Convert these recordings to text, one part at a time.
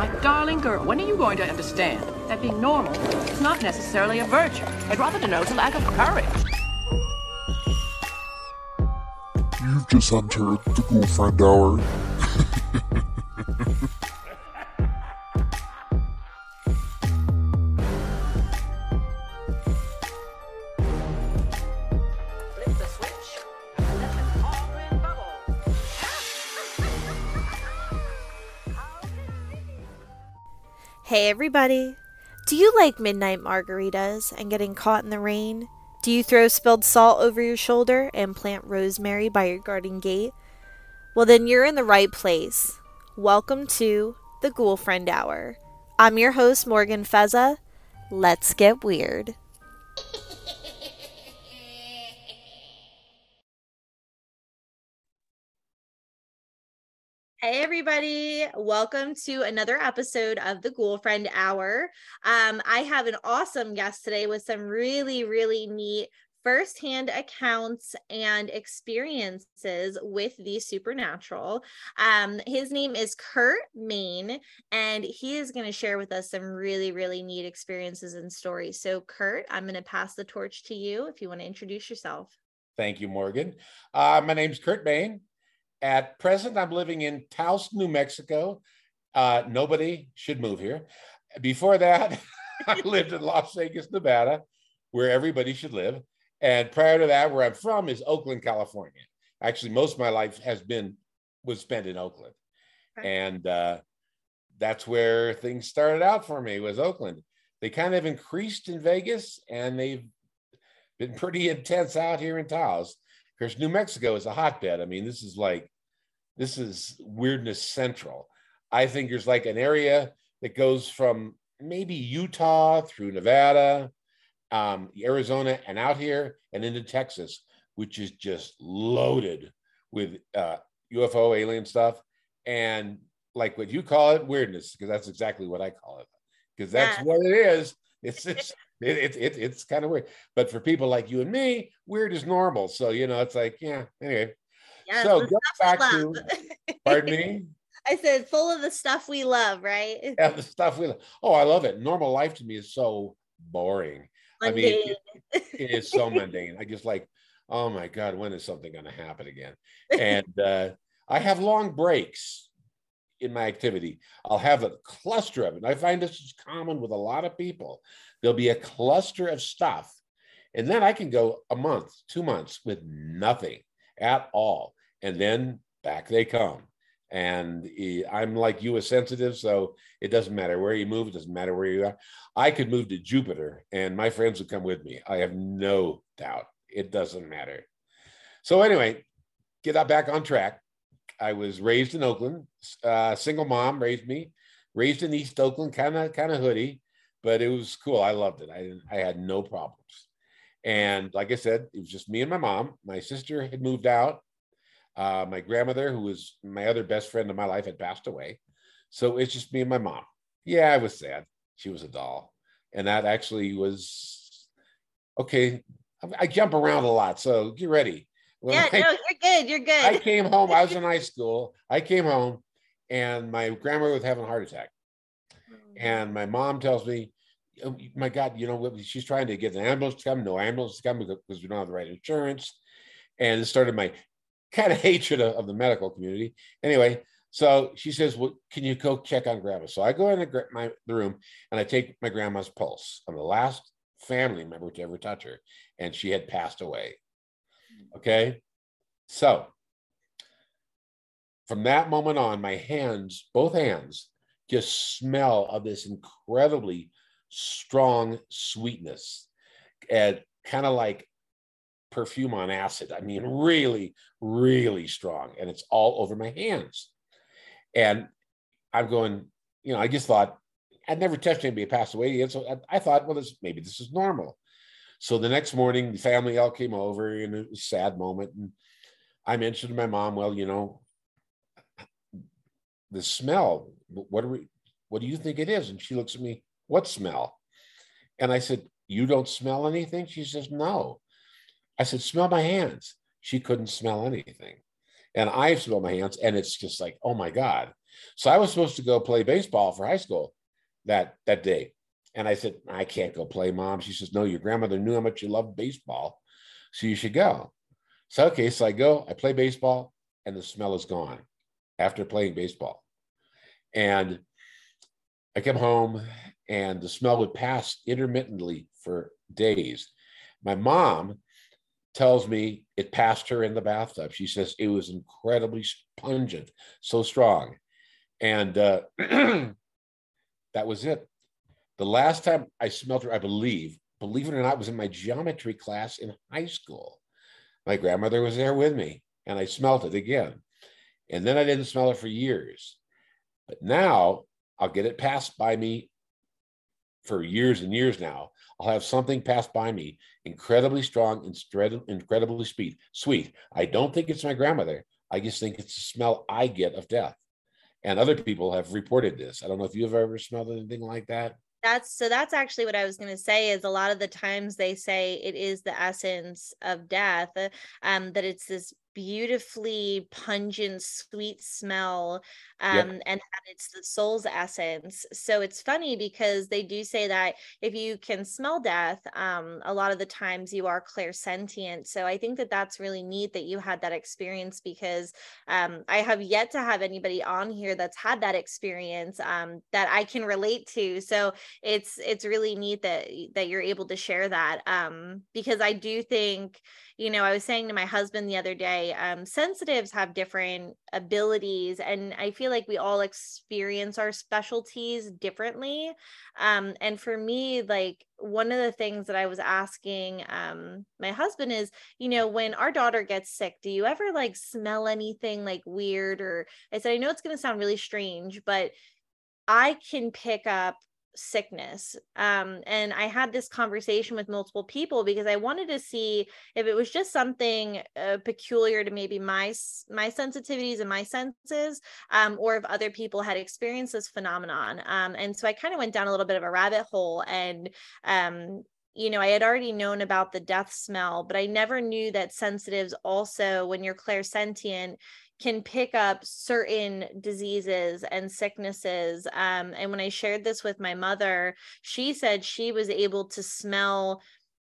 My darling girl, when are you going to understand that being normal is not necessarily a virtue? It rather denotes a lack of courage. You've just entered the girlfriend hour. Hey everybody! Do you like midnight margaritas and getting caught in the rain? Do you throw spilled salt over your shoulder and plant rosemary by your garden gate? Well, then you're in the right place. Welcome to the Ghoul Friend Hour. I'm your host, Morgan Feza. Let's get weird. Hey everybody, welcome to another episode of the Ghoul Friend Hour. Um, I have an awesome guest today with some really, really neat firsthand accounts and experiences with the supernatural. Um, his name is Kurt Mayne, and he is going to share with us some really, really neat experiences and stories. So, Kurt, I'm going to pass the torch to you if you want to introduce yourself. Thank you, Morgan. Uh, my name's Kurt Mayne. At present, I'm living in Taos, New Mexico. Uh, nobody should move here. Before that, I lived in Las Vegas, Nevada, where everybody should live. And prior to that, where I'm from is Oakland, California. Actually, most of my life has been was spent in Oakland, Okay. and uh, that's where things started out for me was Oakland. They kind of increased in Vegas, and they've been pretty intense out here in Taos. Course, New Mexico is a hotbed. I mean, this is like, this is weirdness central. I think there's like an area that goes from maybe Utah through Nevada, um, Arizona, and out here and into Texas, which is just loaded with uh, UFO alien stuff and like what you call it, weirdness, because that's exactly what I call it. Because that's Yeah. what it is. It's it's it, it, it, it's kind of weird. But for people like you and me, weird is normal. So you know, it's like, yeah. Anyway, Yes, so go back to. Pardon me. I said full of the stuff we love, right? Yeah, the stuff we. Love. Oh, I love it. Normal life to me is so boring. I mean, it- it is so mundane. I just like, oh my god, when is something going to happen again? And uh, I have long breaks in my activity. I'll have a cluster of it. And I find this is common with a lot of people. There'll be a cluster of stuff, and then I can go a month, two months with nothing at all, and then back they come. And I'm like you, a sensitive, so it doesn't matter where you move. It doesn't matter where you are. I could move to Jupiter, and my friends would come with me. I have no doubt. It doesn't matter. So anyway, get that back on track. I was raised in Oakland. Uh, single mom raised me. Raised in East Oakland, kind of kind of hoodie, but it was cool. I loved it. I didn't- I had no problems. And like I said, it was just me and my mom. My sister had moved out. Uh, my grandmother, who was my other best friend in my life, had passed away. So it's just me and my mom. Yeah, I was sad. She was a doll. And that actually was okay. I- I jump around a lot. So get ready. When yeah, I- no, you're good. You're good. I came home. I was in high school. I came home, and my grandmother was having a heart attack. And my mom tells me, "Oh, "My God, you know? She's trying to get an ambulance to come. No ambulance to come because we don't have the right insurance." And it started my kind of hatred of, of the medical community. Anyway, so she says, "Well, can you go check on grandma?" So I go in my the room and I take my grandma's pulse. I'm the last family member to ever touch her, and she had passed away. Okay, so from that moment on, my hands, both hands, just smell of this incredibly strong sweetness and kind of like perfume on acid. I mean, really, really strong. And it's all over my hands. And I'm going, you know, I just thought I'd never touched anybody passed away. yet. so I, I thought, well, this maybe this is normal. So the next morning, the family all came over and it was a sad moment. And I mentioned to my mom, well, you know, the smell, what are we, what do you think it is? And she looks at me, what smell? And I said, you don't smell anything? She says, no. I said, smell my hands. She couldn't smell anything. And I smell my hands and it's just like, oh my God. So I was supposed to go play baseball for high school that that day. And I said, I can't go play, mom. She says, No, your grandmother knew how much you loved baseball. So you should go. So okay, so I go, I play baseball, and the smell is gone after playing baseball. And I came home and the smell would pass intermittently for days. My mom tells me it passed her in the bathtub. She says it was incredibly pungent, so strong. And uh, that was it. The last time I smelled her, I believe, believe it or not, was in my geometry class in high school. My grandmother was there with me, and I smelled it again. And then I didn't smell it for years. But now I'll get it passed by me for years and years now. I'll have something pass by me, incredibly strong, and incredibly sweet. Sweet. I don't think it's my grandmother. I just think it's the smell I get of death. And other people have reported this. I don't know if you've ever smelled anything like that. That's so that's actually what I was going to say is a lot of the times they say it is the essence of death um that it's this beautifully pungent sweet smell um yep. and that it's the soul's essence. So it's funny because they do say that if you can smell death um a lot of the times you are clairsentient. So i think that that's really neat that you had that experience because um i have yet to have anybody on here that's had that experience um that i can relate to. So it's it's really neat that that you're able to share that um because i do think you know, I was saying to my husband the other day, um, sensitives have different abilities, and I feel like we all experience our specialties differently. Um, and for me, like one of the things that I was asking um, my husband is, you know, when our daughter gets sick, do you ever like smell anything like weird? Or I said, I know it's going to sound really strange, but I can pick up sickness um, and i had this conversation with multiple people because i wanted to see if it was just something uh, peculiar to maybe my my sensitivities and my senses um, or if other people had experienced this phenomenon um, and so i kind of went down a little bit of a rabbit hole and um, you know, I had already known about the death smell, but I never knew that sensitives also, when you're clairsentient, can pick up certain diseases and sicknesses. Um, and when I shared this with my mother, she said she was able to smell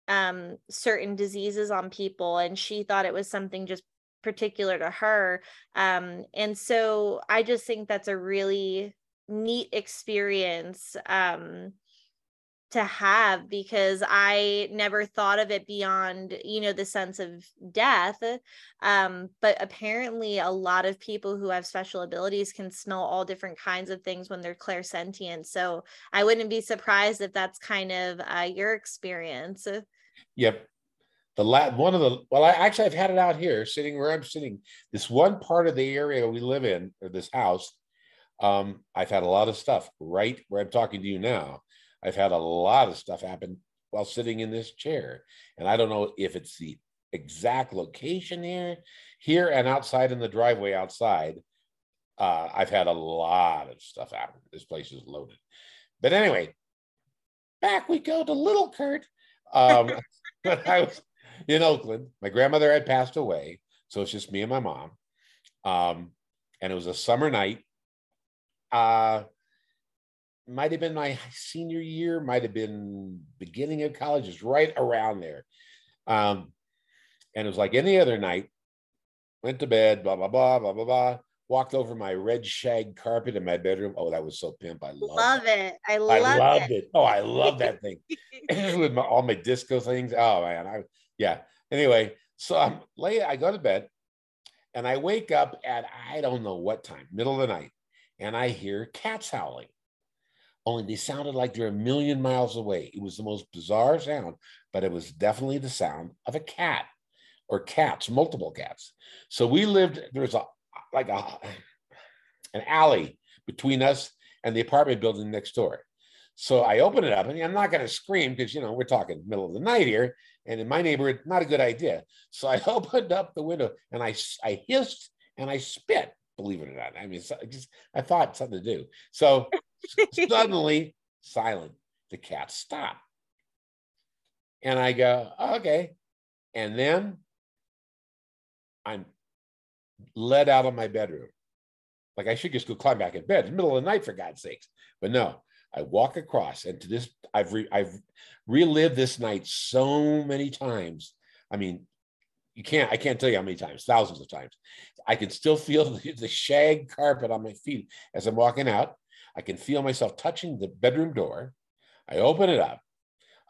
um, certain diseases on people, and she thought it was something just particular to her. Um, and so I just think that's a really neat experience. Um, to have because I never thought of it beyond, you know, the sense of death. Um, but apparently, a lot of people who have special abilities can smell all different kinds of things when they're clairsentient. So I wouldn't be surprised if that's kind of uh, your experience. Yep. The la- one of the well, I actually I've had it out here, sitting where I'm sitting. This one part of the area we live in, or this house, um, I've had a lot of stuff right where I'm talking to you now I've had a lot of stuff happen while sitting in this chair. And I don't know if it's the exact location here, here and outside in the driveway outside. Uh, I've had a lot of stuff happen. This place is loaded. But anyway, back we go to little Kurt. Um, I was in Oakland. My grandmother had passed away. So it's just me and my mom. Um, and it was a summer night. Uh, might have been my senior year, might have been beginning of college, is right around there. Um, and it was like any other night. Went to bed, blah blah blah blah blah blah. Walked over my red shag carpet in my bedroom. Oh, that was so pimp! I love, love it. I love I loved it. it. Oh, I love that thing with my, all my disco things. Oh man, I yeah. Anyway, so I'm late. I go to bed, and I wake up at I don't know what time, middle of the night, and I hear cats howling only they sounded like they're a million miles away. It was the most bizarre sound, but it was definitely the sound of a cat or cats, multiple cats. So we lived, there was a like a an alley between us and the apartment building next door. So I open it up and I'm not going to scream because, you know, we're talking middle of the night here. And in my neighborhood, not a good idea. So I opened up the window and I, I hissed and I spit, believe it or not. I mean, I just, I thought something to do. So Suddenly, silent. The cat stopped. And I go, okay. And then I'm led out of my bedroom. Like I should just go climb back in bed in the middle of the night for God's sakes. But no, I walk across, and to this, I've re, I've relived this night so many times. I mean, you can't I can't tell you how many times, thousands of times. I can still feel the, the shag carpet on my feet as I'm walking out. I can feel myself touching the bedroom door. I open it up.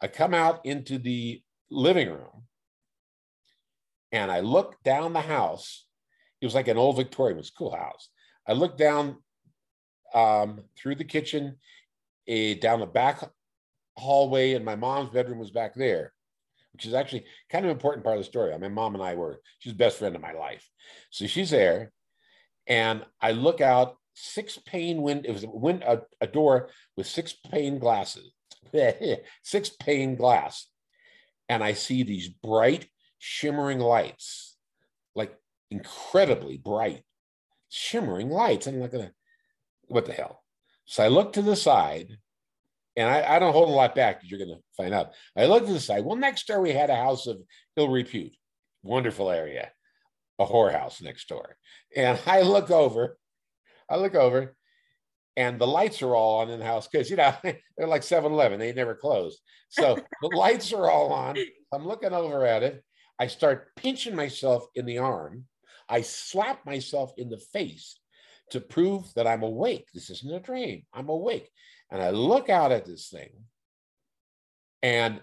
I come out into the living room and I look down the house. It was like an old Victorian, it was cool house. I look down um, through the kitchen, a, down the back hallway, and my mom's bedroom was back there, which is actually kind of an important part of the story. My mom and I were, she's best friend of my life. So she's there, and I look out, six pane window, it was a, wind, a, a door with six pane glasses, six pane glass. And I see these bright, shimmering lights, like incredibly bright, shimmering lights. I'm gonna, what the hell? So I look to the side, and I, I don't hold a lot back because you're gonna find out. I look to the side. Well, next door we had a house of ill repute, wonderful area, a whorehouse next door. And I look over, I look over, and the lights are all on in the house because you know they're like 7-Eleven, they never closed. So the lights are all on. I'm looking over at it. I start pinching myself in the arm. I slap myself in the face to prove that I'm awake. This isn't a dream. I'm awake. And I look out at this thing. And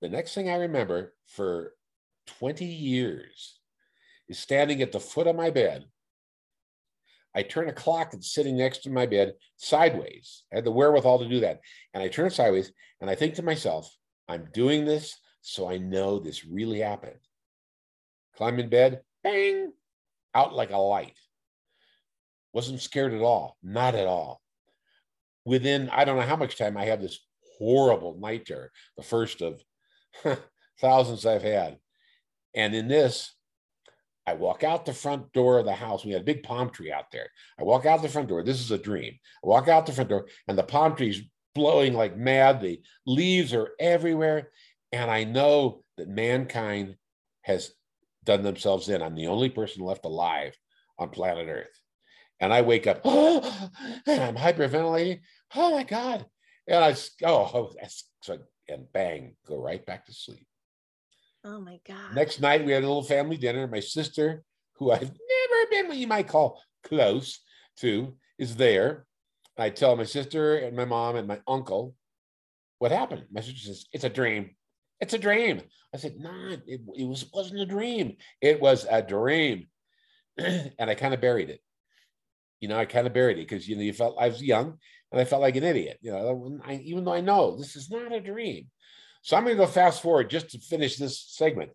the next thing I remember for 20 years is standing at the foot of my bed. I turn a clock that's sitting next to my bed sideways. I had the wherewithal to do that. And I turn it sideways and I think to myself, I'm doing this so I know this really happened. Climb in bed, bang, out like a light. Wasn't scared at all, not at all. Within, I don't know how much time I have this horrible night terror, the first of thousands I've had. And in this, I walk out the front door of the house. We had a big palm tree out there. I walk out the front door. This is a dream. I walk out the front door, and the palm tree's blowing like mad. The leaves are everywhere. And I know that mankind has done themselves in. I'm the only person left alive on planet Earth. And I wake up, oh, and I'm hyperventilating. Oh my God. And I, oh, and bang, go right back to sleep. Oh my God. Next night, we had a little family dinner. My sister, who I've never been what you might call close to, is there. I tell my sister and my mom and my uncle what happened. My sister says, It's a dream. It's a dream. I said, Nah, it, it was, wasn't a dream. It was a dream. and I kind of buried it. You know, I kind of buried it because, you know, you felt I was young and I felt like an idiot, you know, I, even though I know this is not a dream. So I'm going to go fast forward just to finish this segment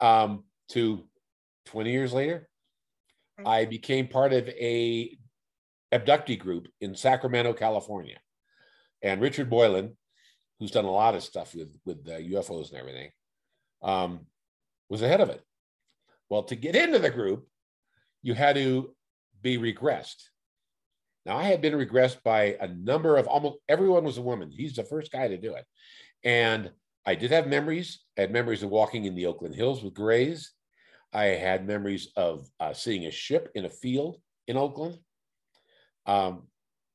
um, to 20 years later. I became part of a abductee group in Sacramento, California, and Richard Boylan, who's done a lot of stuff with with uh, UFOs and everything, um, was ahead of it. Well, to get into the group, you had to be regressed. Now, I had been regressed by a number of almost everyone was a woman. He's the first guy to do it. And I did have memories. I had memories of walking in the Oakland Hills with Grays. I had memories of uh, seeing a ship in a field in Oakland. Um,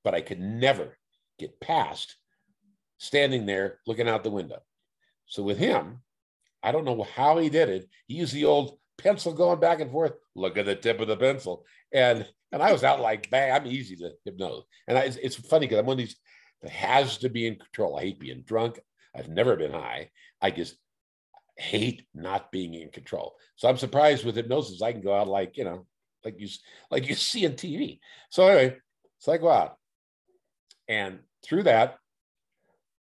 but I could never get past standing there looking out the window. So with him, I don't know how he did it. He used the old pencil going back and forth. Look at the tip of the pencil, and and I was out like, bang, I'm easy to hypnose. And I, it's, it's funny because I'm one of these that has to be in control. I hate being drunk. I've never been high. I just hate not being in control. So I'm surprised with hypnosis, I can go out like, you know, like you like you see on TV. So anyway, so I go out. And through that,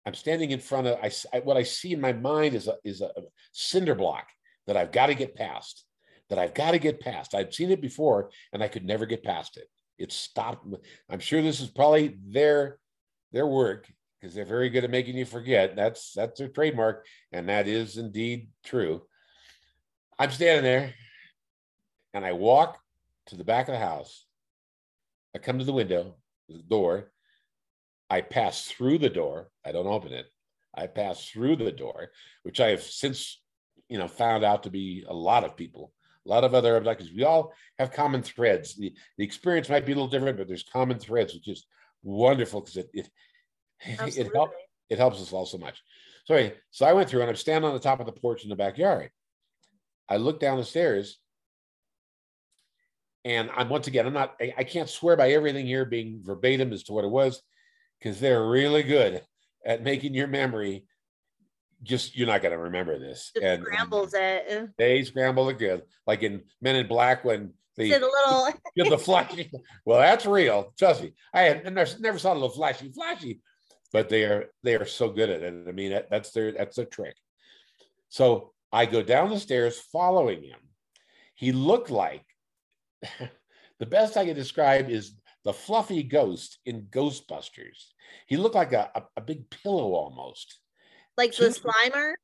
I'm standing in front of I, what I see in my mind is a is a cinder block that I've got to get past. That I've got to get past. I've seen it before and I could never get past it. It stopped. I'm sure this is probably their their work because they're very good at making you forget. That's that's their trademark, and that is indeed true. I'm standing there, and I walk to the back of the house. I come to the window, the door. I pass through the door. I don't open it. I pass through the door, which I have since, you know, found out to be a lot of people a lot of other abductees. We all have common threads. The, the experience might be a little different, but there's common threads, which is wonderful because it it, it, help, it helps us all so much. So, anyway, so I went through and I'm standing on the top of the porch in the backyard. I look down the stairs and I'm once again, I'm not, I, I can't swear by everything here being verbatim as to what it was because they're really good at making your memory just, you're not going to remember this. Just And scrambles it. they scramble it good, like in Men in Black when they Did a little the flashy. Well, that's real. Trust me. I had never, never saw a little flashy, flashy, but they are they are so good at it. I mean, that, that's their that's their trick. So I go down the stairs following him. He looked like the best I can describe is the fluffy ghost in Ghostbusters. He looked like a, a, a big pillow almost. like the Two- Slimer.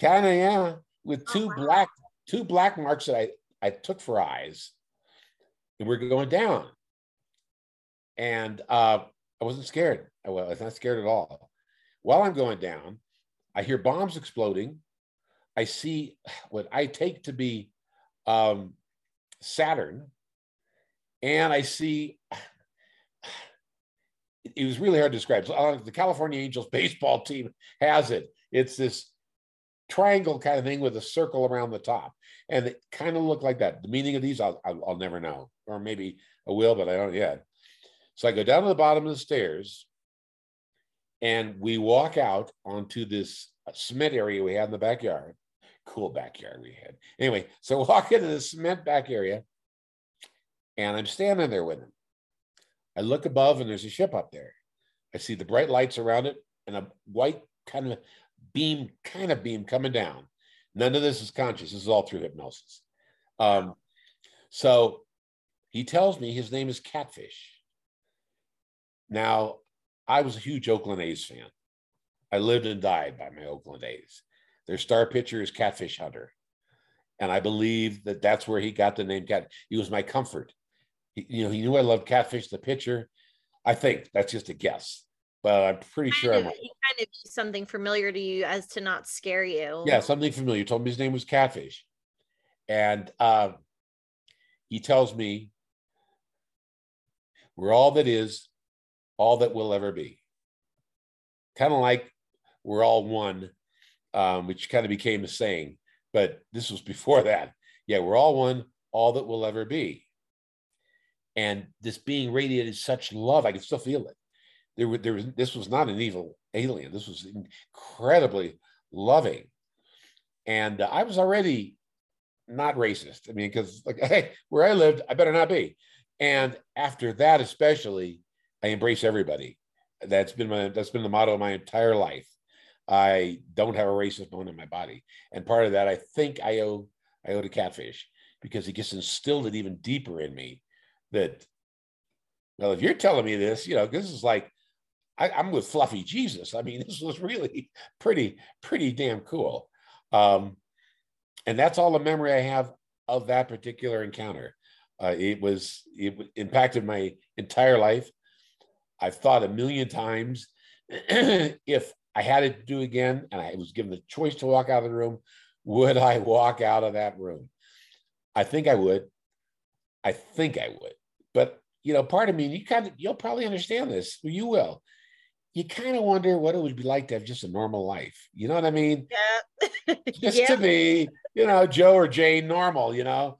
Kind of, yeah, with Oh, two wow. black two black marks that I I took for eyes, and we're going down. And uh, I wasn't scared. I was not scared at all. While I'm going down, I hear bombs exploding. I see what I take to be um, Saturn, and I see. It was really hard to describe. So, the California Angels baseball team has it. It's this triangle kind of thing with a circle around the top, and it kind of looked like that. The meaning of these, I'll, I'll, I'll never know, or maybe I will, but I don't yet. So I go down to the bottom of the stairs, and we walk out onto this cement area we had in the backyard. Cool backyard we had. Anyway, so walk into the cement back area, and I'm standing there with him. I look above, and there's a ship up there. I see the bright lights around it, and a white kind of beam, kind of beam coming down. None of this is conscious. This is all through hypnosis. Um, so he tells me his name is Catfish. Now, I was a huge Oakland A's fan. I lived and died by my Oakland A's. Their star pitcher is Catfish Hunter. And I believe that that's where he got the name Cat. He was my comfort. He, you know, he knew I loved Catfish, the pitcher. I think that's just a guess, but I'm pretty sure I'm Kind of, right. he kind of used something familiar to you as to not scare you. Yeah, something familiar. He told me his name was Catfish. And uh, he tells me, we're all that is, all that will ever be. Kind of like we're all one, um, which kind of became a saying, but this was before that. Yeah, we're all one, all that will ever be. And this being radiated such love, I can still feel it. There, there was this was not an evil alien. This was incredibly loving, and uh, I was already not racist. I mean, because like, hey, where I lived, I better not be. And after that, especially, I embrace everybody. That's been my that's been the motto of my entire life. I don't have a racist bone in my body, and part of that I think I owe I owe to Catfish because he gets instilled it even deeper in me. That well, if you're telling me this, you know, this is like I, I'm with Fluffy Jesus. I mean, this was really pretty pretty damn cool. Um, and that's all the memory I have of that particular encounter. Uh, it was it impacted my entire life. I've thought a million times if I had it to do again and I was given the choice to walk out of the room, would I walk out of that room? I think I would. I think I would. But you know, part of me, you kind of you'll probably understand this. You will. You kind of wonder what it would be like to have just a normal life. You know what I mean? Yeah. just yeah. to be, you know, Joe or Jane normal, you know,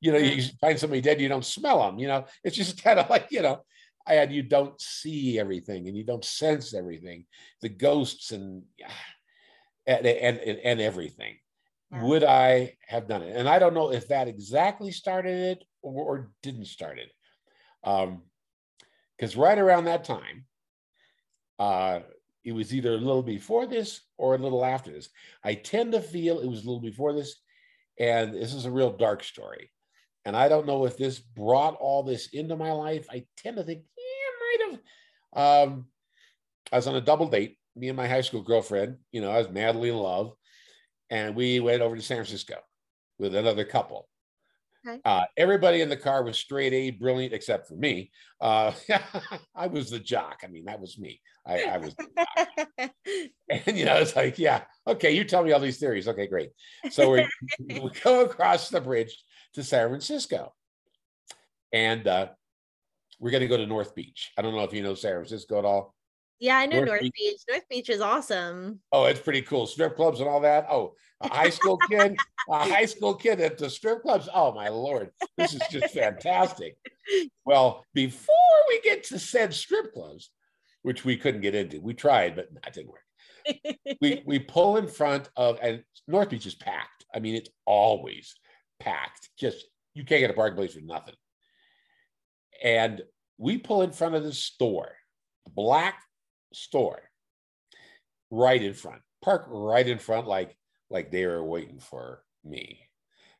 you know, you mm. find somebody dead, you don't smell them, you know, it's just kind of like, you know, and you don't see everything and you don't sense everything, the ghosts and, and, and, and everything. Yeah. Would I have done it? And I don't know if that exactly started it or, or didn't start it. Um, because right around that time, uh, it was either a little before this or a little after this. I tend to feel it was a little before this, and this is a real dark story. And I don't know if this brought all this into my life. I tend to think, yeah, it might have. Um, I was on a double date, me and my high school girlfriend. You know, I was madly in love, and we went over to San Francisco with another couple. Okay. Uh, everybody in the car was straight A, brilliant, except for me. Uh, I was the jock. I mean, that was me. I, I was. And you know, it's like, yeah, okay, you tell me all these theories. Okay, great. So we we go across the bridge to San Francisco. And uh, we're going to go to North Beach. I don't know if you know San Francisco at all. Yeah, I know North North Beach- Beach. North Beach is awesome. Oh, it's pretty cool. Strip clubs and all that. Oh, a high school kid, a high school kid at the strip clubs. Oh my lord, this is just fantastic. Well, before we get to said strip clubs, which we couldn't get into, we tried, but that didn't work. We we pull in front of and North Beach is packed. I mean, it's always packed. Just you can't get a parking place for nothing. And we pull in front of the store, black store, right in front. Park right in front, like like they were waiting for me.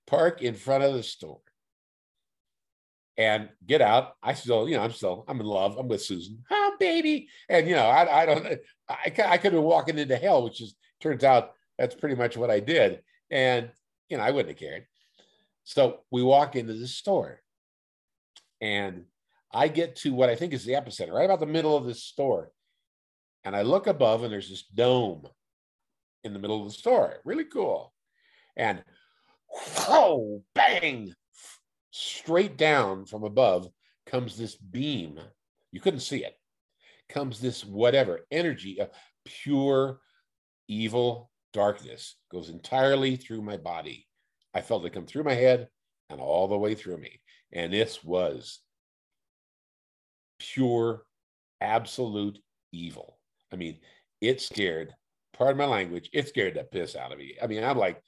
Park in front of the store. And get out. I still, you know, I'm still, I'm in love. I'm with Susan. Oh, baby. And you know, I, I don't, I, I could have walking into hell, which is turns out that's pretty much what I did. And you know, I wouldn't have cared. So we walk into the store, and I get to what I think is the epicenter, right about the middle of this store. And I look above, and there's this dome in the middle of the store. Really cool. And whoa, bang, straight down from above comes this beam. You couldn't see it. Comes this whatever energy of pure evil darkness goes entirely through my body. I felt it come through my head and all the way through me. And this was pure, absolute evil. I mean, it scared, pardon my language, it scared the piss out of me. I mean, I'm like,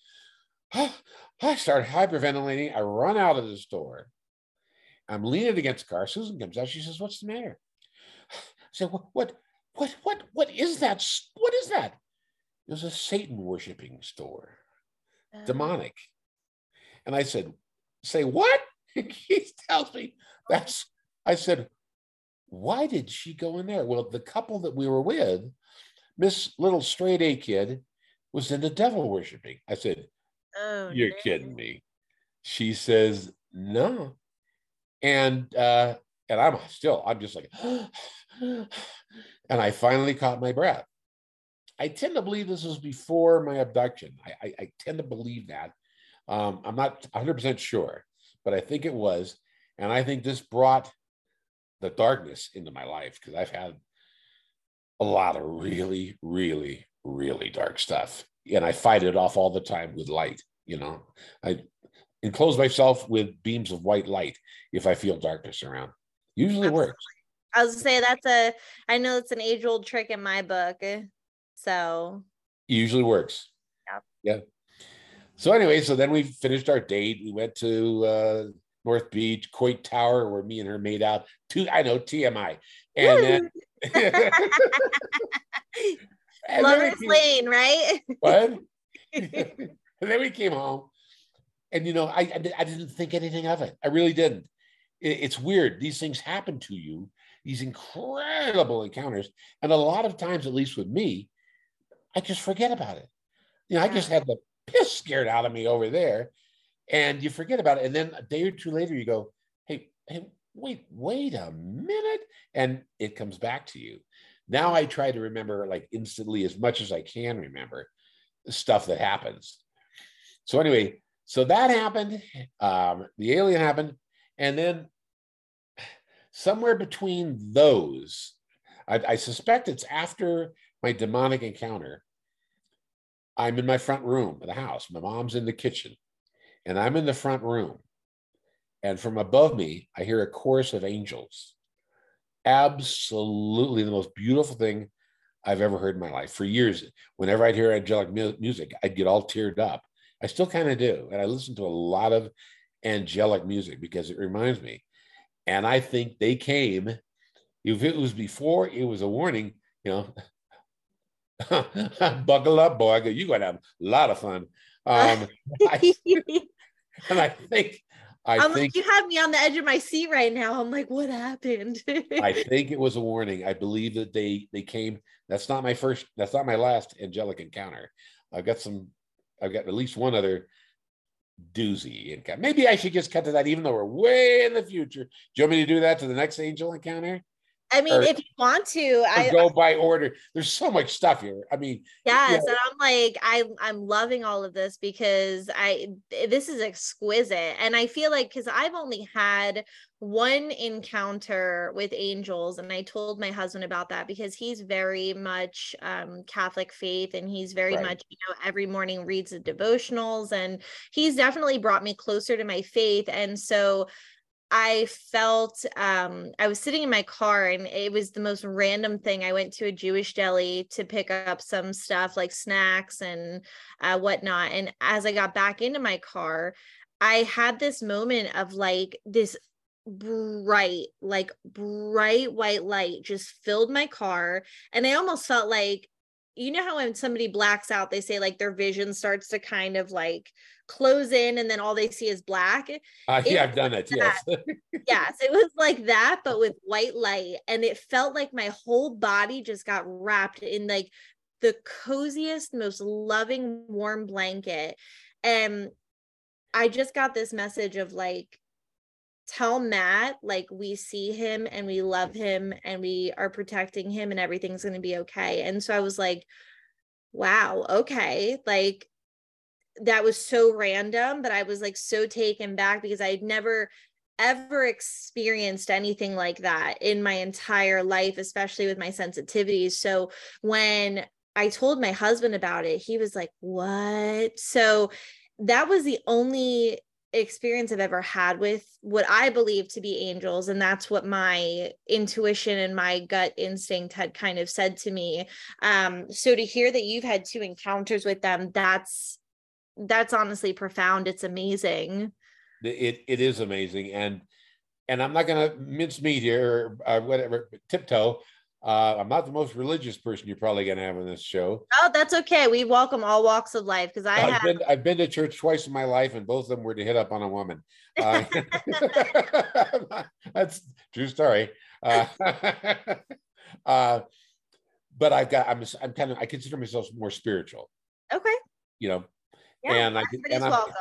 I start hyperventilating. I run out of the store. I'm leaning against the car. Susan comes out. She says, What's the matter? I said, What, what, what, what, what is that? What is that? It was a Satan worshiping store, oh. demonic. And I said, Say what? he tells me that's, I said, Why did she go in there? Well, the couple that we were with, Miss Little Straight A Kid, was into devil worshiping. I said, Oh, You're no. kidding me. She says, No. And uh, and I'm still, I'm just like, and I finally caught my breath. I tend to believe this was before my abduction. I, I, I tend to believe that. Um, I'm not 100% sure, but I think it was. And I think this brought the darkness into my life because I've had a lot of really, really, really dark stuff. And I fight it off all the time with light. You know, I enclose myself with beams of white light if I feel darkness around. Usually Absolutely. works. I was say that's a. I know it's an age old trick in my book. So usually works. Yep. Yeah. So anyway, so then we finished our date. We went to uh, North Beach, Coit Tower, where me and her made out. Two, I know TMI, and then, and Lover's came- Lane, right? What? and then we came home, and you know, I I, I didn't think anything of it. I really didn't. It- it's weird. These things happen to you. These incredible encounters, and a lot of times, at least with me, I just forget about it. You know, I just had the piss scared out of me over there, and you forget about it. And then a day or two later, you go, "Hey, hey, wait, wait a minute," and it comes back to you. Now I try to remember like instantly as much as I can remember the stuff that happens. So anyway, so that happened. Um, the alien happened, and then somewhere between those, I, I suspect it's after my demonic encounter. I'm in my front room of the house. My mom's in the kitchen, and I'm in the front room. And from above me, I hear a chorus of angels. Absolutely the most beautiful thing I've ever heard in my life. For years, whenever I'd hear angelic mu- music, I'd get all teared up. I still kind of do. And I listen to a lot of angelic music because it reminds me. And I think they came, if it was before, it was a warning, you know. Buckle up, boy. You're going to have a lot of fun. Um, I, and I think, I I'm think like, you have me on the edge of my seat right now. I'm like, what happened? I think it was a warning. I believe that they they came. That's not my first. That's not my last angelic encounter. I've got some. I've got at least one other doozy encounter. Maybe I should just cut to that, even though we're way in the future. Do you want me to do that to the next angel encounter? I mean, or- if you want to, I go by order. There's so much stuff here. I mean, yes, and I'm like, I I'm loving all of this because I this is exquisite, and I feel like because I've only had one encounter with angels, and I told my husband about that because he's very much um, Catholic faith, and he's very Right. much you know every morning reads the devotionals, and he's definitely brought me closer to my faith, and so. I felt um I was sitting in my car and it was the most random thing. I went to a Jewish deli to pick up some stuff like snacks and uh, whatnot. And as I got back into my car, I had this moment of like this bright, like bright white light just filled my car. And I almost felt like, you know how when somebody blacks out, they say like their vision starts to kind of like close in and then all they see is black uh, yeah, I've done it. Yes. yes, it was like that, but with white light. And it felt like my whole body just got wrapped in like the coziest, most loving, warm blanket. And I just got this message of like, tell Matt, like, we see him and we love him and we are protecting him and everything's going to be okay. And so I was like, wow, okay. Like, that was so random, but I was like so taken back because I'd never ever experienced anything like that in my entire life, especially with my sensitivities. So when I told my husband about it, he was like, What? So that was the only experience I've ever had with what I believe to be angels. And that's what my intuition and my gut instinct had kind of said to me. Um, so to hear that you've had two encounters with them, that's that's honestly profound. It's amazing. it it is amazing and and i'm not to mince meat here or uh, whatever tiptoe uh, i'm not the most religious person you're probably going to have on this show Oh, that's okay. We welcome all walks of life because I i've have been i've been to church twice in my life and both of them were to hit up on a woman uh, that's true story uh, uh, but i've got i'm i'm kind of i consider myself more spiritual okay. you know Yeah, and I and I'm, welcome.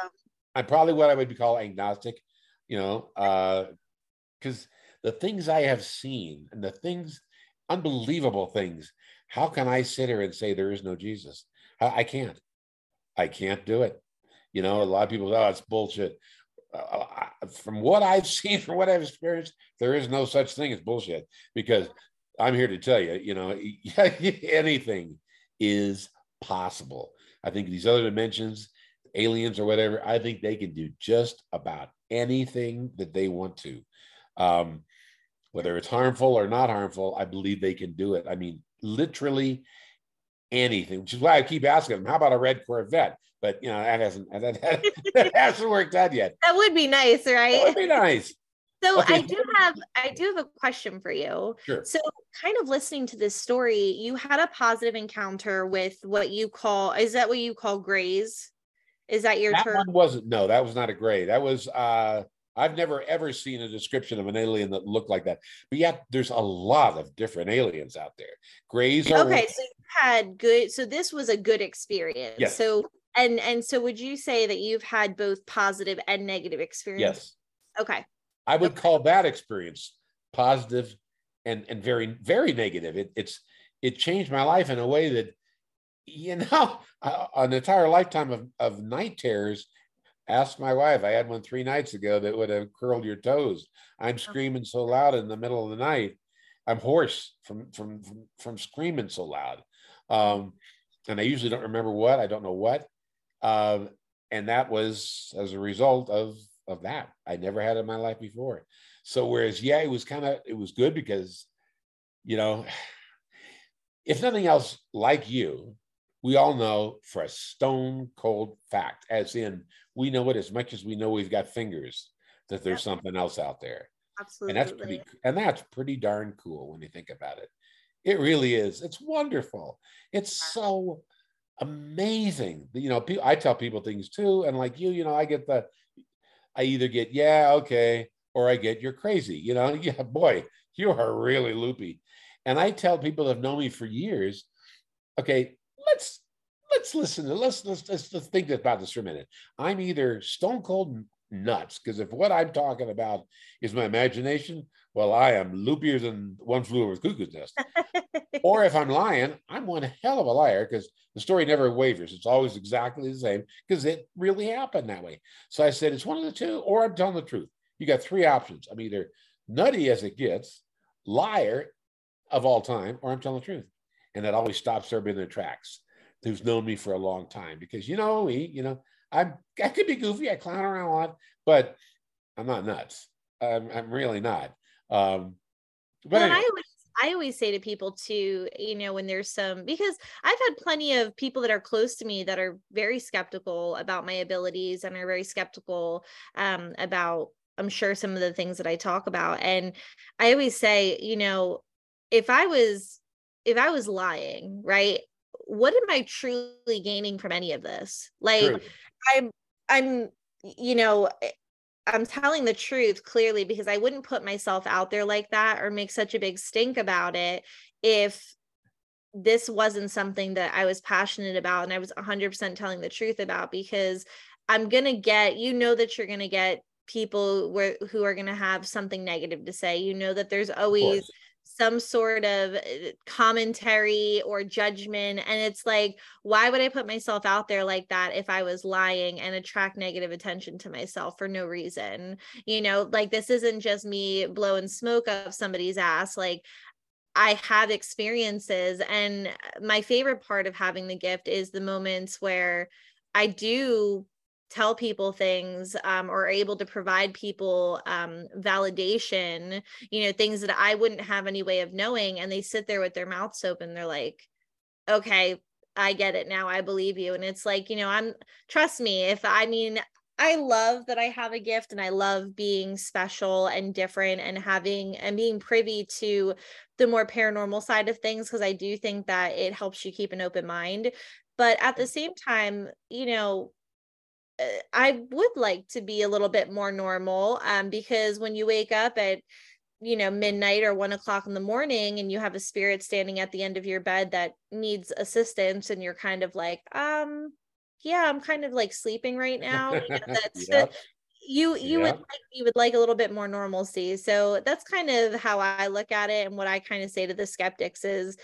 I'm probably what I would be called agnostic, you know, because the things I have seen and the things, unbelievable things, how can I sit here and say there is no Jesus? I, I can't. I can't do it. You know, a lot of people, oh, it's bullshit. Uh, from what I've seen, from what I've experienced, there is no such thing as bullshit because I'm here to tell you, you know, anything is possible. I think these other dimensions, aliens or whatever, I think they can do just about anything that they want to. Um, whether it's harmful or not harmful, I believe they can do it. I mean, literally anything, which is why I keep asking them, how about a red Corvette? But you know, that hasn't that, that, that hasn't worked out yet. That would be nice, That right? would be nice. So Okay. I do have I do have a question for you. Sure. So kind of listening to this story, you had a positive encounter with what you call is that what you call grays? Is that your That term? one wasn't. No, that was not a gray. That was. uh I've never ever seen a description of an alien that looked like that. But yet, there's a lot of different aliens out there. Grays are Okay, so you had good so this was a good experience. Yes. So and and so would you say that you've had both positive and negative experience? yes. Okay. I would call that experience positive and and very very negative. It, it's it changed my life in a way that you know an entire lifetime of of night terrors. Ask my wife. I had one three nights ago that would have curled your toes. I'm screaming so loud in the middle of the night. I'm hoarse from from from, from screaming so loud. Um, and I usually don't remember what. I don't know what. Um, and that was as a result of of that. I never had it in my life before. So whereas yeah, it was kind of it was good because you know, if nothing else, like you, we all know for a stone cold fact, as in we know it as much as we know we've got fingers, that there's Yep. something else out there. Absolutely. And that's pretty and that's pretty darn cool when you think about it. It really is. It's wonderful. It's so amazing. You know, I tell people things too, and like you, you know, I get the I either get yeah, okay, or I get you're crazy. You know, yeah, boy, you are really loopy. And I tell people that have known me for years, okay, let's let's listen to let's let's let's, let's think about this for a minute. I'm either stone cold nuts because if what I'm talking about is my imagination, well, I am loopier than one flew over the cuckoo's nest. or if I'm lying, I'm one hell of a liar because the story never wavers. It's always exactly the same because it really happened that way. So I said, it's one of the two, or I'm telling the truth. You got three options. I'm either nutty as it gets, liar of all time, or I'm telling the truth. And that always stops everybody in their tracks who's known me for a long time because you know me, you know, I'm I could be goofy, I clown around a lot, but I'm not nuts. I'm, I'm really not. Um, but well, anyway. I always I always say to people too, you know, when there's some because I've had plenty of people that are close to me that are very skeptical about my abilities and are very skeptical um, about I'm sure some of the things that I talk about. And I always say, you know, if I was if I was lying, right? What am I truly gaining from any of this? Like True. I'm I'm you know, eh, I'm telling the truth clearly because I wouldn't put myself out there like that or make such a big stink about it if this wasn't something that I was passionate about and I was 100% telling the truth about because I'm going to get you know that you're going to get people where who are going to have something negative to say you know that there's always some sort of uh, commentary or judgment and it's like why would i put myself out there like that if i was lying and attract negative attention to myself for no reason? You know like this isn't just me blowing smoke up somebody's ass like I have experiences and my favorite part of having the gift is the moments where I do tell people things um, or able to provide people um, validation you know things that i wouldn't have any way of knowing and they sit there with their mouths open they're like okay i get it now i believe you and it's like you know i'm trust me if i mean I love that I have a gift and I love being special and different and having and being privy to the more paranormal side of things because I do think that it helps you keep an open mind. But at the same time, you know, I would like to be a little bit more normal um, because when you wake up at you know midnight or one o'clock in the morning and you have a spirit standing at the end of your bed that needs assistance and you're kind of like um yeah i'm kind of like sleeping right now you know, that's you you would like you would like a little bit more normalcy. So that's kind of how i look at it and what i kind of say to the skeptics is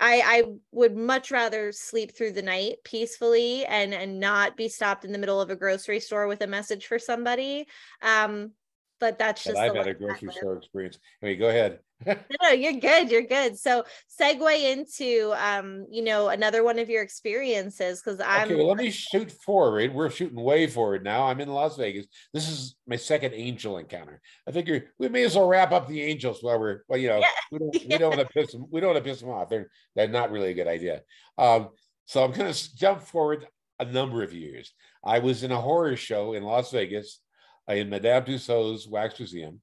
I, I would much rather sleep through the night peacefully and and not be stopped in the middle of a grocery store with a message for somebody. Um, but that's just. I've had a grocery store experience. I mean, go ahead. no, you're good. You're good. So segue into um, you know, another one of your experiences because I'm okay. Well, let me shoot forward. We're shooting way forward now. I'm in Las Vegas. This is my second angel encounter. I figure we may as well wrap up the angels while we're well, you know, yeah. we don't we don't want to piss them. We don't want to piss them off. They're they're not really a good idea. Um, so I'm going to jump forward a number of years. I was in a horror show in Las Vegas in Madame Tussauds Wax Museum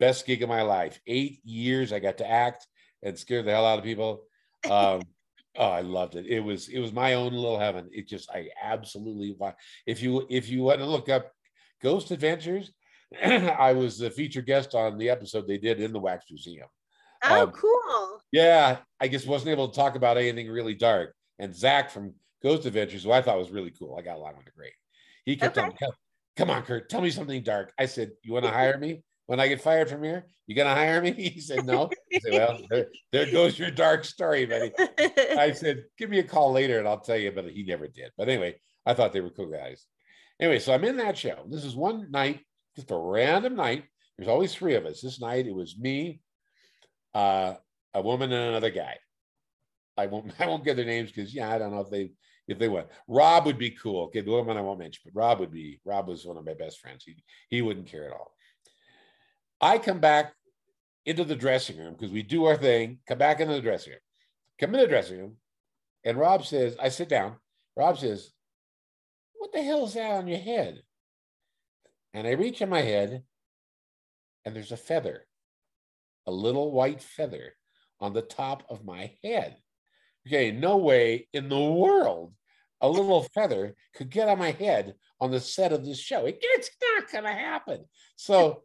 best gig of my life. Eight years I got to act and scare the hell out of people. Um, oh, I loved it. It was it was my own little heaven. It just I absolutely if you if you want to look up Ghost Adventures, I was the featured guest on the episode they did in the Wax Museum. Oh, um, cool. Yeah, I just wasn't able to talk about anything really dark. And Zach from Ghost Adventures, who I thought was really cool, I got along with it great. He kept okay. on, come on, Kurt, tell me something dark. I said, You want to hire me? when I get fired from here, you gonna hire me? He said, no. I said, well, there, there, goes your dark story, buddy. I said, give me a call later and I'll tell you, but he never did. But anyway, I thought they were cool guys. Anyway, so I'm in that show. This is one night, just a random night. There's always three of us. This night it was me, uh, a woman, and another guy. I won't I won't get their names because yeah, I don't know if they if they went. Rob would be cool. Okay, the woman I won't mention, but Rob would be Rob was one of my best friends. He he wouldn't care at all. I come back into the dressing room because we do our thing, come back into the dressing room, come in the dressing room, and Rob says, I sit down. Rob says, What the hell is that on your head? And I reach in my head, and there's a feather, a little white feather on the top of my head. Okay, no way in the world a little feather could get on my head on the set of this show. It's not going to happen. So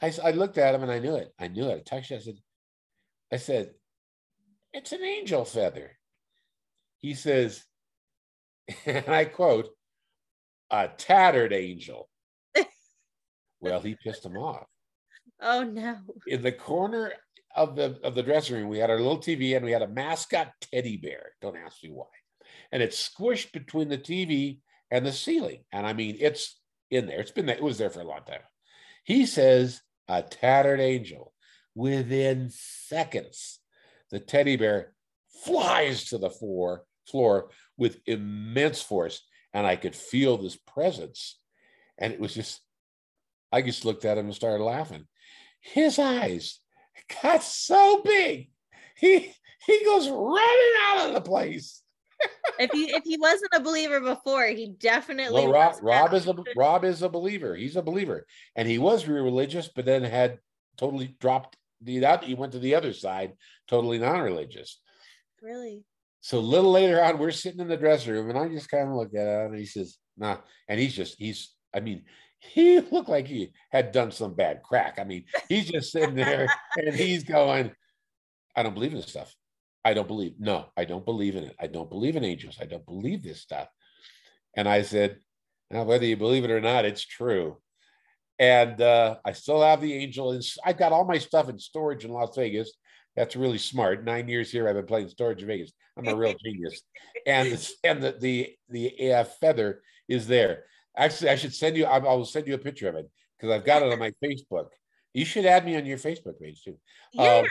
I, I looked at him and I knew it. I knew it. I touched it. I said, I said, it's an angel feather. He says, and I quote, a tattered angel. well, he pissed him off. Oh no. in the corner of the of the dressing room, we had our little TV and we had a mascot teddy bear. Don't ask me why. And it's squished between the TV and the ceiling. And I mean, it's in there. It's been there. It was there for a long time. He says a tattered angel. Within seconds, the teddy bear flies to the floor, floor with immense force, and I could feel this presence. And it was just, I just looked at him and started laughing. His eyes got so big, he he goes running out of the place. If he if he wasn't a believer before, he definitely Well, Rob, Rob is a Rob is a believer. He's a believer, and he was religious, but then had totally dropped the that. He went to the other side, totally non-religious. really. So a little later on, we're sitting in the dressing room, and I just kind of look at him, and he says, "Nah," and he's just he's. I mean, he looked like he had done some bad crack. I mean, he's just sitting there, and he's going, "I don't believe in this stuff. I don't believe. No, I don't believe in it. I don't believe in angels. I don't believe this stuff." And I said, "Now, whether you believe it or not, it's true." And uh, I still have the angel, and I've got all my stuff in storage in Las Vegas. That's really smart. Nine years here, I've been playing storage in Vegas. I'm a real genius. And the, and the the the uh, feather is there. Actually, I should send you. I will send you a picture of it because I've got it on my Facebook. You should add me on your Facebook page too. Yeah, Um,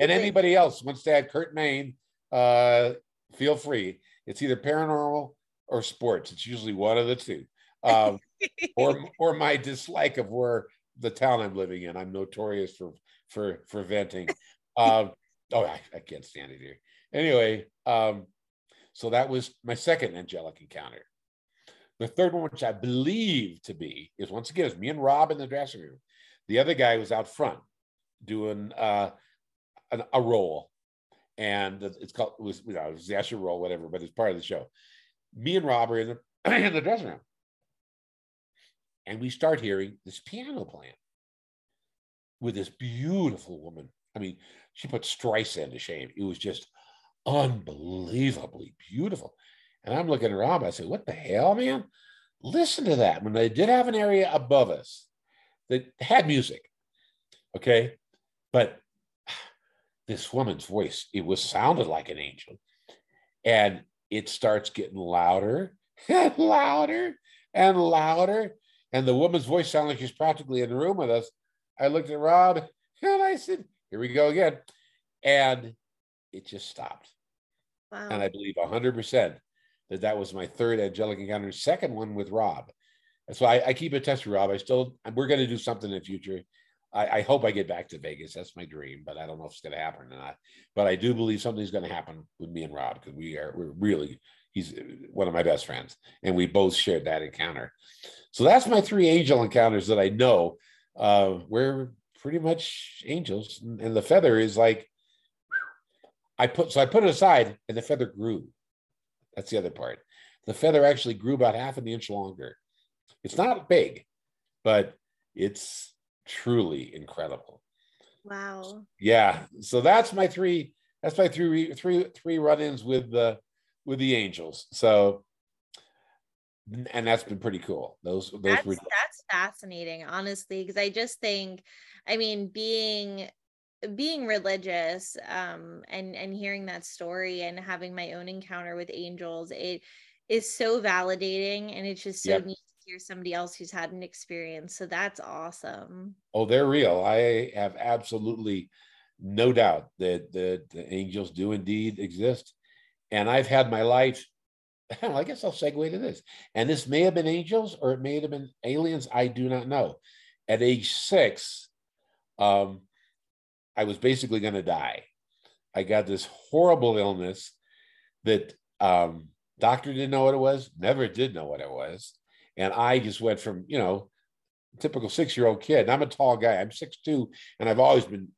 and anybody else wants to add Kurt Mayne, uh, feel free. It's either paranormal or sports. It's usually one of the two. Um, or or my dislike of where the town I'm living in. I'm notorious for for for venting. Um, oh, I, I can't stand it here. Anyway, um, so that was my second angelic encounter. The third one, which I believe to be, is once again, it's me and Rob in the dressing room. The other guy was out front doing uh, an, a role, and it's called it was you know it was the role, whatever, but it's part of the show. Me and Rob are in the in the dressing room, and we start hearing this piano playing with this beautiful woman. I mean, she put Streisand to shame. It was just unbelievably beautiful. And I'm looking at Rob. I said, "What the hell, man? Listen to that." When they did have an area above us that had music, okay, but this woman's voice, it was sounded like an angel, and it starts getting louder and louder and louder, and the woman's voice sounded like she's practically in the room with us. I looked at Rob and I said, "Here we go again," and it just stopped Wow. and I believe 100% that that was my third angelic encounter. Second one with Rob. That's why I, I keep in touch with Rob. I still, we're going to do something in the future. I, I hope I get back to Vegas. That's my dream, but I don't know if it's going to happen or not. But I do believe something's going to happen with me and Rob because we are, we're really, he's one of my best friends and we both shared that encounter. So that's my three angel encounters that I know. Uh, we're pretty much angels. And the feather is like, I put so I put it aside and the feather grew. That's the other part. The feather actually grew about half an inch longer. It's not big, but it's truly incredible. wow. Yeah. So that's my three. That's my three three three run-ins with the with the angels. So and that's been pretty cool. Those those That's were that's fascinating, honestly, because I just think, I mean, being being religious um and and hearing that story and having my own encounter with angels it is so validating and it's just so Yep. neat hear somebody else who's had an experience so that's awesome Oh, they're real. I have absolutely no doubt that the, the angels do indeed exist. And I've had my life. Well, I guess I'll segue to this. And this may have been angels or it may have been aliens. I do not know. At age six, um, I was basically going to die. I got this horrible illness that um, doctor didn't know what it was, never did know what it was. And I just went from, you know, typical six-year-old kid. And I'm a tall guy. I'm 6'2", and I've always been,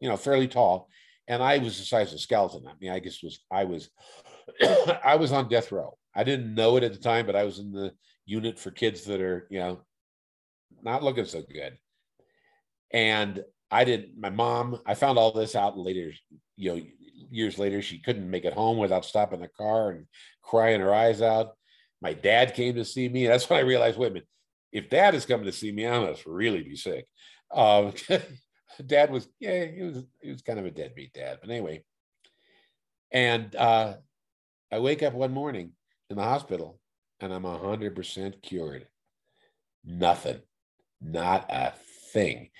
you know, fairly tall. And I was the size of a skeleton. I mean, I guess was I was I was on death row. I didn't know it at the time, but I was in the unit for kids that are, you know, not looking so good. And I did my mom, I found all this out later, you know, years later, she couldn't make it home without stopping the car and crying her eyes out. My dad came to see me. That's when I realized, wait a minute, if dad is coming to see me, I must really be sick. Um, dad was, yeah, he was, he was kind of a deadbeat dad. But anyway, and uh, I wake up one morning in the hospital and I'm 100% cured. Nothing, not a thing.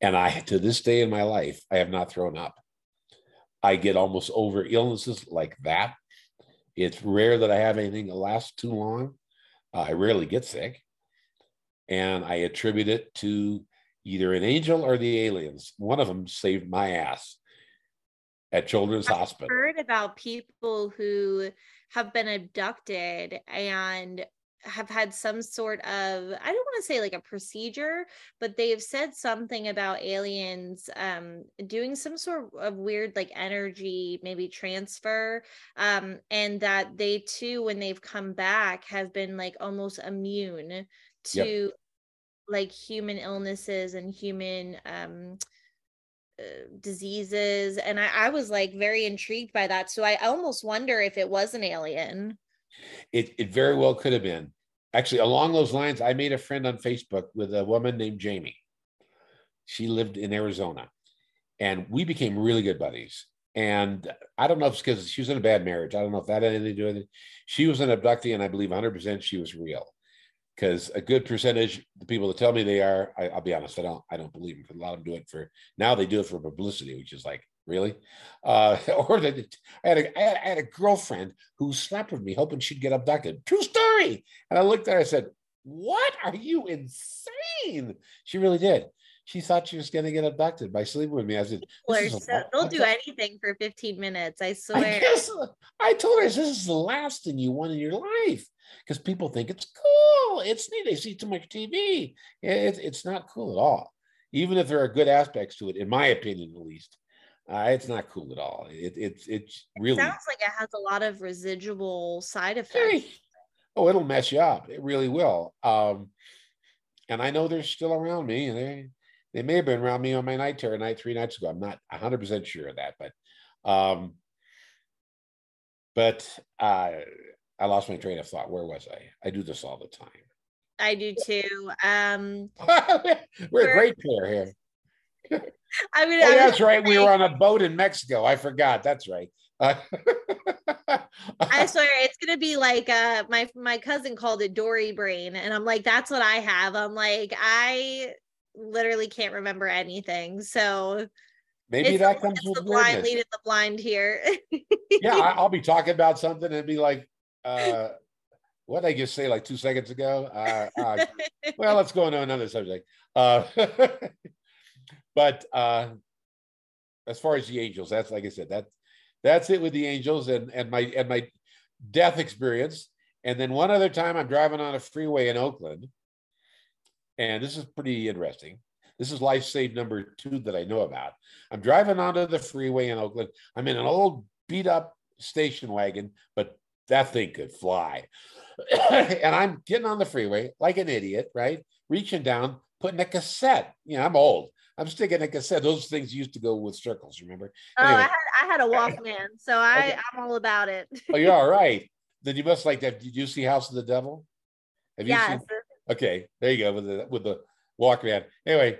And I, to this day in my life, I have not thrown up. I get almost over illnesses like that. It's rare that I have anything that lasts too long. Uh, I rarely get sick. And I attribute it to either an angel or the aliens. One of them saved my ass at Children's Hospital. I've Hospital. heard about people who have been abducted and have had some sort of I don't want to say like a procedure, but they've said something about aliens um doing some sort of weird like energy maybe transfer um and that they too when they've come back have been like almost immune to like human illnesses and human um uh, diseases and I, I was like very intrigued by that so i almost wonder if it was an alien It, it very well could have been. Actually, along those lines, I made a friend on Facebook with a woman named Jamie. She lived in Arizona and we became really good buddies. And I don't know if it's because she was in a bad marriage. I don't know if that had anything to do with it. She was an abductee, and I believe 100% she was real. Because a good percentage, the people that tell me they are, I, will be honest, I don't, I don't believe them. A lot of them do it for now. They do it for publicity, which is like really. Uh, or that I had, a, I had I had a girlfriend who slept with me, hoping she'd get abducted. True story. And I looked at her, I said, "What? Are you insane?" She really did. She thought she was going to get abducted by sleeping with me. I said, People this is so, they'll do anything for 15 minutes i I swear guess I told her this is the last thing you want in your life because people think it's cool. It's neat. They see too much TV. It's it's not cool at all. Even if there are good aspects to it, in my opinion, at least, uh, it's not cool at all. It, it's it's really sounds like it has a lot of residual side effects oh, it'll mess you up. It really will. Um, and I know they're still around me, and they they may have been around me on my night terror night three nights ago. I'm not 100 percent sure of that, but um, but uh, I lost my train of thought. Where was I? I do this all the time. i do too um We're a great pair here. I mean Oh, that's right. We were on a boat in Mexico. I forgot. That's right. Uh, I swear it's gonna be like uh my my cousin called it Dory brain, and I'm like, that's what I have. I'm like, I literally can't remember anything. So Maybe it's, that comes with the blind leading the blind here. yeah, I, I'll be talking about something and be like, uh, what did I just say like two seconds ago? Uh, uh, well, let's go into another subject. But uh, as far as the angels, that's like I said, that that's it with the angels and and my and my death experience. And then one other time, I'm driving on a freeway in Oakland, and this is pretty interesting. This is life save number two that I know about. I'm driving onto the freeway in Oakland. I'm in an old beat up station wagon, but that thing could fly. and I'm getting on the freeway like an idiot, right? Reaching down, putting a cassette. You know, I'm old. I'm sticking like I said, Those things used to go with circles, remember? Oh, I had I had a Walkman, so I Okay. I'm all about it. Oh, you're all right. Then you must like that. Did you see House of the Devil? Have you Yes. seen? Okay, there you go with the with the Walkman. Anyway,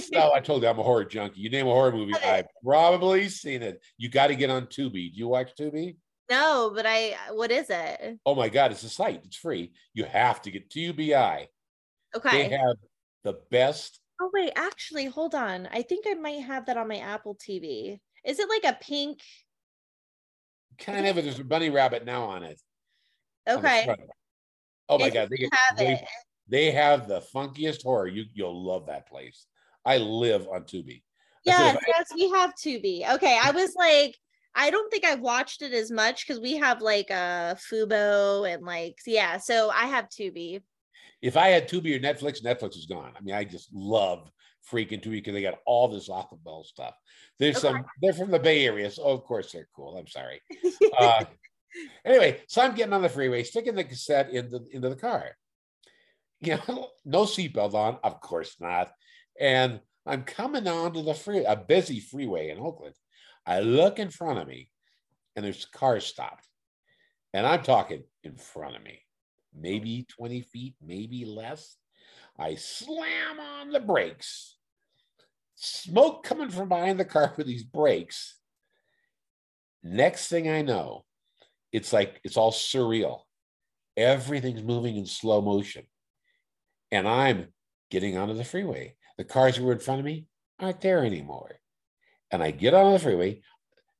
so I told you I'm a horror junkie. You name a horror movie. I've probably seen it. You got to get on Tubi. Do you watch Tubi? no, but I what is it? Oh my God, it's a site. It's free. You have to get TUBI. Okay. They have the best. Oh wait, actually, hold on. I think I might have that on my Apple TV. Is it like a pink? Kind of. There's a bunny rabbit now on it. Okay. front. Oh my If God, they, get- have they, it. they have the funkiest horror. You you'll love that place. I live on Tubi. Yes, yes, we have Tubi. Okay, I was like, I don't think I've watched it as much because we have like a Fubo and like yeah, so I have Tubi. If I had Tubi or Netflix, Netflix is gone. I mean, I just love freaking Tubi because they got all this the ball stuff. There's Okay. some, they're from the Bay Area. So of course they're cool. I'm sorry. Uh, anyway, so I'm getting on the freeway, sticking the cassette into, into the car. You know, no seatbelt on, of course not. And I'm coming onto the free, a busy freeway in Oakland. I look in front of me and there's cars stopped. And I'm talking in front of me, Oh. maybe 20 feet, maybe less. I slam on the brakes smoke coming from behind the car with these brakes. Next thing I know, it's like it's all surreal. Everything's moving in slow motion. And I'm getting onto the freeway. The cars that were in front of me aren't there anymore. And I get on the freeway.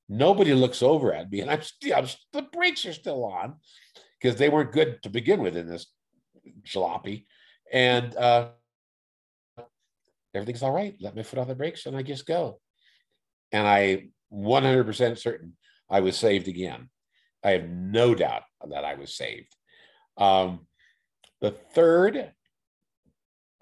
Nobody looks over at me, and I'm still I'm, the brakes are still on because they weren't good to begin with in this jalopy. And uh, everything's all right. Let my foot on the brakes, and I just go. And I 100% certain I was saved again. I have no doubt that I was saved. Um, the third,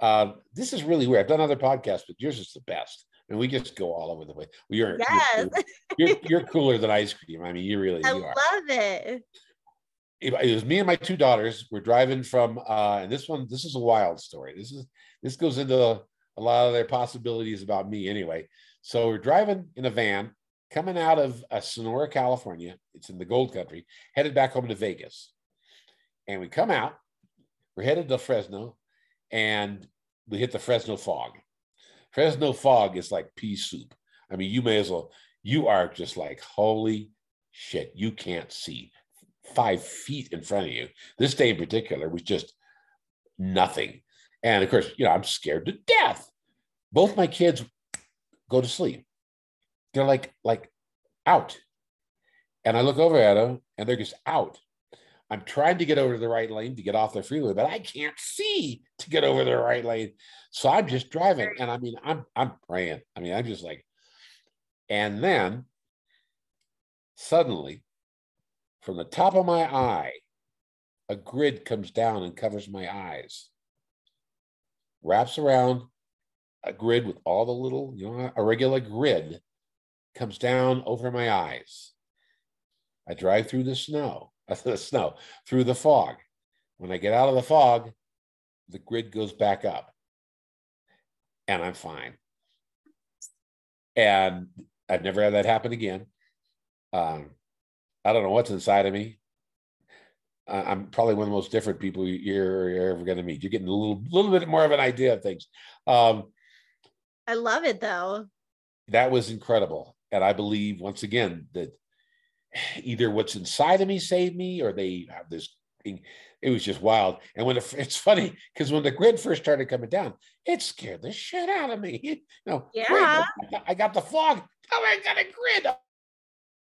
uh, this is really weird. I've done other podcasts, but yours is the best. And we just go all over the place. Well, you're, Yes. you're, you're, you're cooler than ice cream. I mean, you really are. I you love it. It, was me and my two daughters. We're driving from, uh, and this one, this is a wild story. This is this goes into a lot of their possibilities about me anyway. So we're driving in a van coming out of uh, Sonora, California. It's in the gold country, headed back home to Vegas. And we come out, we're headed to Fresno, and we hit the Fresno fog. Fresno fog is like pea soup. I mean, you may as well, you are just like, holy shit, you can't see five feet in front of you. This day in particular was just nothing. And of course, you know, I'm scared to death. Both my kids go to sleep. They're like, like out. And I look over at them and they're just out. I'm trying to get over to the right lane to get off the freeway, but I can't see to get over the right lane. So I'm just driving. And I mean, I'm I'm praying. I mean, I'm just like, and then suddenly from the top of my eye, a grid comes down and covers my eyes, wraps around a grid with all the little, you know, a regular grid comes down over my eyes. I drive through the snow, the snow, through the fog. When I get out of the fog, the grid goes back up and I'm fine. And I've never had that happen again. Um, I don't know what's inside of me. I'm probably one of the most different people you're, you're ever going to meet. You're getting a little, little bit more of an idea of things. Um, I love it though. that was incredible. And I believe once again that either what's inside of me saved me or they have this thing. It was just wild. And when it, it's funny because when the grid first started coming down, it scared the shit out of me. You know, Yeah. I got- I got the fog. Oh, I got a grid.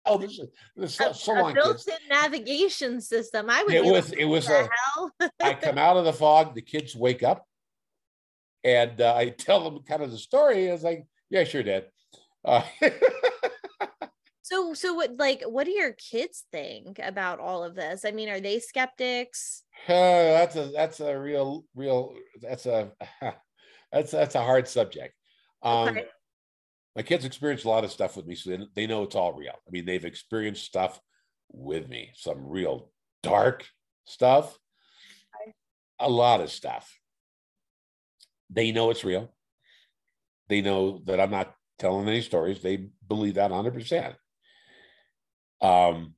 Oh, this is, this A, so a built-in navigation system. I would. It was like, it was "What a? I come out of the fog, the kids wake up, and uh, I tell them kind of the story. I was like, "Yeah, sure, Dad." Uh, So, so what, like, what do your kids think about all of this? I mean, are they skeptics? uh, that's a that's a real real that's a that's that's a hard subject. Um, Okay. My kids experience a lot of stuff with me, so they, they know it's all real. I mean, they've experienced stuff with me, some real dark stuff, a lot of stuff. They know it's real. They know that I'm not telling any stories. They believe that 100%. Um,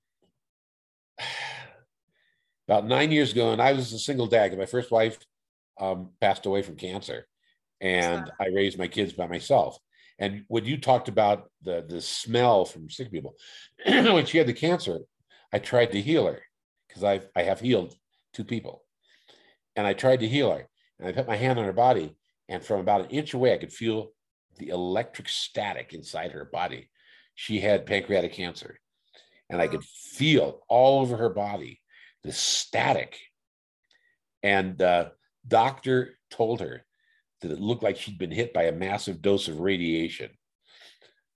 about nine years ago, and I was a single dad. 'cause My first wife um, passed away from cancer, and I raised my kids by myself. And when you talked about the the smell from sick people, when she had the cancer, I tried to heal her because I I have healed two people, and I tried to heal her, and I put my hand on her body, and from about an inch away, I could feel the electric static inside her body. She had pancreatic cancer, and I could feel all over her body the static. And uh, doctor told her that it looked like she'd been hit by a massive dose of radiation.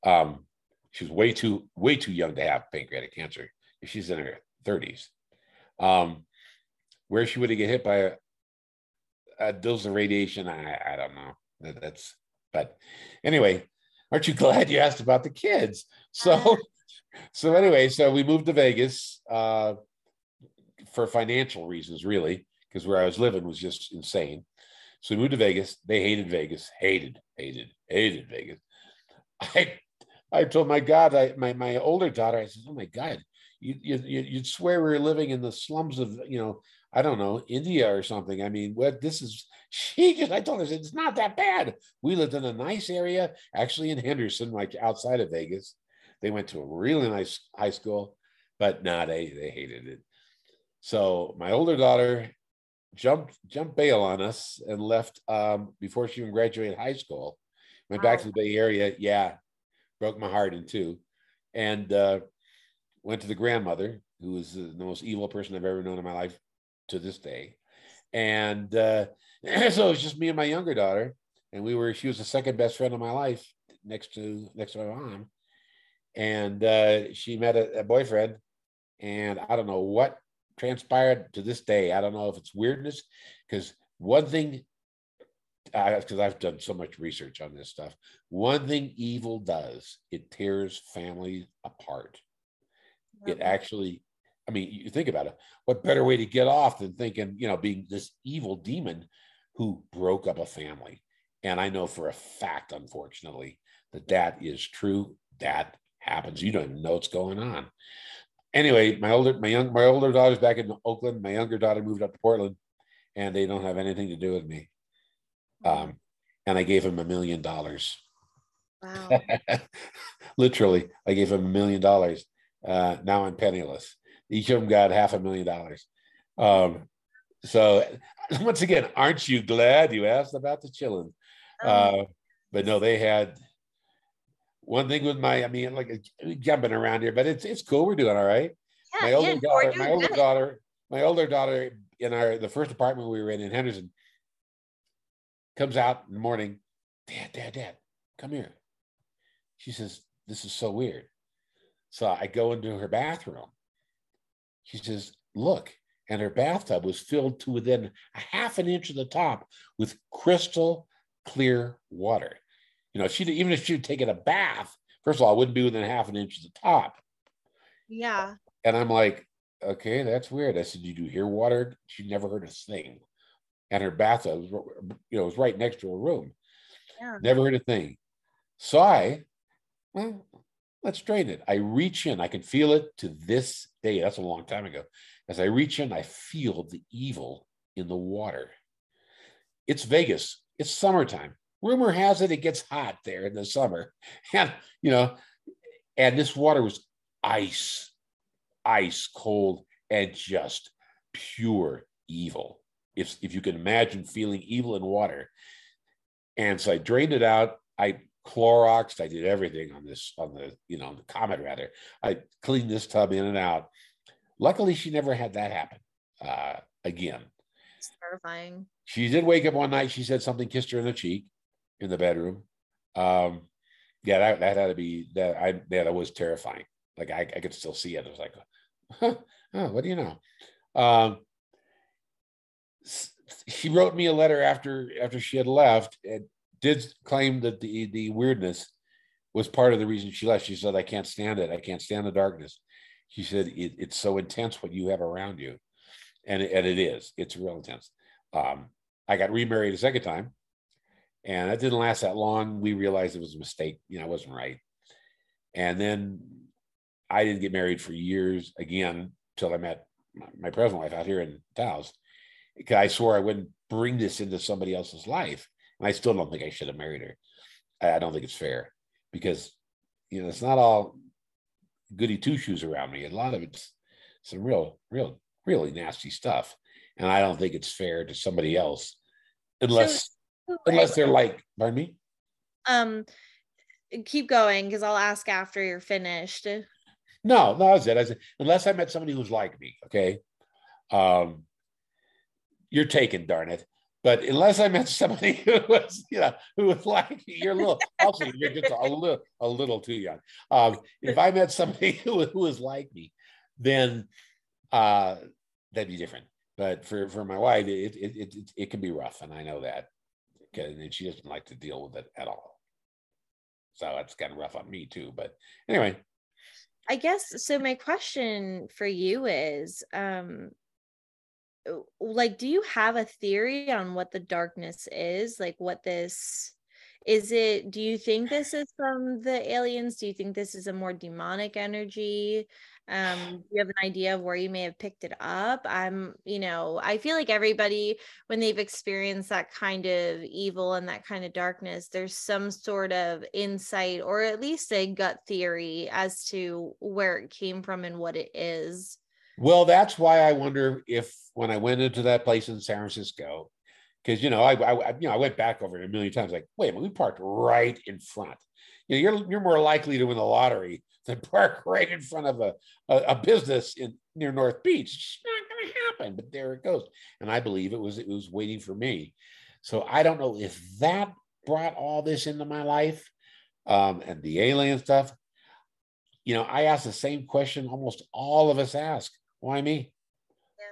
Um, she was way too way too young to have pancreatic cancer. She's in her thirties. Um, where she would have get hit by a, a dose of radiation, I, I don't know. That, that's but anyway, aren't you glad you asked about the kids? So so anyway, so we moved to Vegas uh, for financial reasons, really, because where I was living was just insane. So we moved to Vegas. They hated Vegas, hated, hated, hated Vegas. I I told my God, I my my older daughter, I said, Oh my God, you, you you'd swear we were living in the slums of you know I don't know India or something. I mean, what this is? She just I told her it's not that bad. We lived in a nice area, actually in Henderson, like outside of Vegas. They went to a really nice high school, but nah, they they hated it. So my older daughter jumped jumped bail on us and left um, before she even graduated high school. Went back to the Bay Area. Yeah, broke my heart in two, and uh, went to the grandmother, who was the most evil person I've ever known in my life to this day. And uh, so it was just me and my younger daughter, and we were. She was the second best friend of my life, next to next to my mom. And uh, she met a, a boyfriend, and I don't know what transpired to this day. I don't know if it's weirdness, because one thing, because I've done so much research on this stuff, one thing evil does, it tears families apart. It actually, I mean, you think about it. What better way to get off than thinking, you know, being this evil demon who broke up a family? And I know for a fact, unfortunately, that that is true. That happens. You don't even know what's going on. Anyway, my older, my young, my older daughter's back in Oakland. My younger daughter moved up to Portland, and they don't have anything to do with me. Um, and I gave him a million dollars. Wow. Literally, I gave him a million dollars. Uh, now I'm penniless. Each of them got half a million dollars. Um, so once again, aren't you glad you asked about the chillin'? Oh. Uh, but no, they had one thing with my, I mean, like jumping around here, but it's it's cool. We're doing all right. Yeah, my older daughter, my older good. daughter, my older daughter in our the first apartment we were in in Henderson comes out in the morning. Dad, dad, dad, come here. She says, "This is so weird." So I go into her bathroom. She says, Look, and her bathtub was filled to within a half an inch of the top with crystal clear water. You know, she didn't even if she'd taken a bath, first of all, it wouldn't be within half an inch of the top. Yeah. And I'm like, okay, that's weird. I said, did you hear water? She never heard a thing. And her bathtub, was, you know, was right next to her room. Yeah. Never heard a thing. So I, well, let's drain it. I reach in, I can feel it to this day. That's a long time ago. As I reach in, I feel the evil in the water. It's Vegas, it's summertime. Rumor has it it gets hot there in the summer. And, you know, and this water was ice, ice cold, and just pure evil. If, if you can imagine feeling evil in water. And so I drained it out. I Clorox. I did everything on this, on the, you know, the Comet rather. I cleaned this tub in and out. Luckily, she never had that happen uh, again. It's terrifying. She did wake up one night. She said something kissed her in the cheek in the bedroom. Um, yeah, that, that had to be that. I yeah, that was terrifying. Like I, I could still see it. I was like, huh, oh, what do you know? Um, she wrote me a letter after after she had left, and did claim that the the weirdness was part of the reason she left. She said, "I can't stand it. I can't stand the darkness." She said, it, "It's so intense what you have around you," and and it is. It's real intense. Um, I got remarried a second time, and that didn't last that long. We realized it was a mistake. You know, it wasn't right. And then I didn't get married for years again until I met my present wife out here in Taos. I swore I wouldn't bring this into somebody else's life. And I still don't think I should have married her. I don't think it's fair because, you know, it's not all goody two shoes around me. A lot of it's some real, real, really nasty stuff. And I don't think it's fair to somebody else unless, so, unless they're like, pardon me? Um, keep going because I'll ask after you're finished. No, no, that's it. I said, unless I met somebody who's like me, okay. Um, you're taken, darn it. But unless I met somebody who was, you know, who was like you're a little, also you're just a little, a little too young. Um, if I met somebody who, who was like me, then uh, that'd be different. But for for my wife, it it it, it can be rough, and I know that, and she doesn't like to deal with it at all. So it's kind of rough on me too. But anyway, I guess so. My question for you is, um, like do you have a theory on what the darkness is like what this is it do you think this is from the aliens do you think this is a more demonic energy um do you have an idea of where you may have picked it up i'm you know i feel like everybody when they've experienced that kind of evil and that kind of darkness there's some sort of insight or at least a gut theory as to where it came from and what it is Well, that's why I wonder if when I went into that place in San Francisco, because you know I, I you know I went back over it a million times. Like, wait a minute, we parked right in front. You know, you're you're more likely to win the lottery than park right in front of a a, a business in near North Beach. It's not going to happen. But there it goes, and I believe it was it was waiting for me. So I don't know if that brought all this into my life, um, and the alien stuff. You know, I ask the same question almost all of us ask. Why me?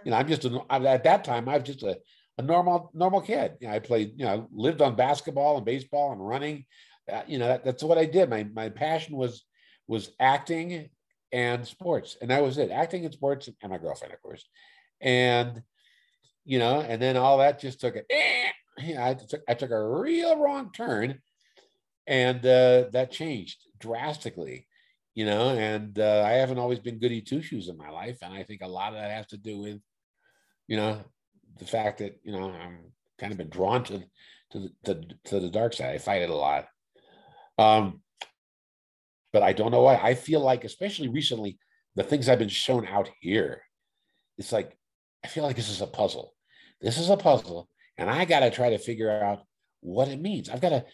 You know, I'm just a, at that time I was just a, a normal normal kid. You know, I played, you know, lived on basketball and baseball and running. Uh, you know, that, that's what I did. My my passion was was acting and sports, and that was it. Acting and sports, and my girlfriend, of course. And you know, and then all that just took a, know, I took I took a real wrong turn, and uh, that changed drastically you know and uh, i haven't always been goody two shoes in my life and i think a lot of that has to do with you know the fact that you know i'm kind of been drawn to to the to, to the dark side i fight it a lot um but i don't know why i feel like especially recently the things i've been shown out here it's like i feel like this is a puzzle this is a puzzle and i got to try to figure out what it means i've got to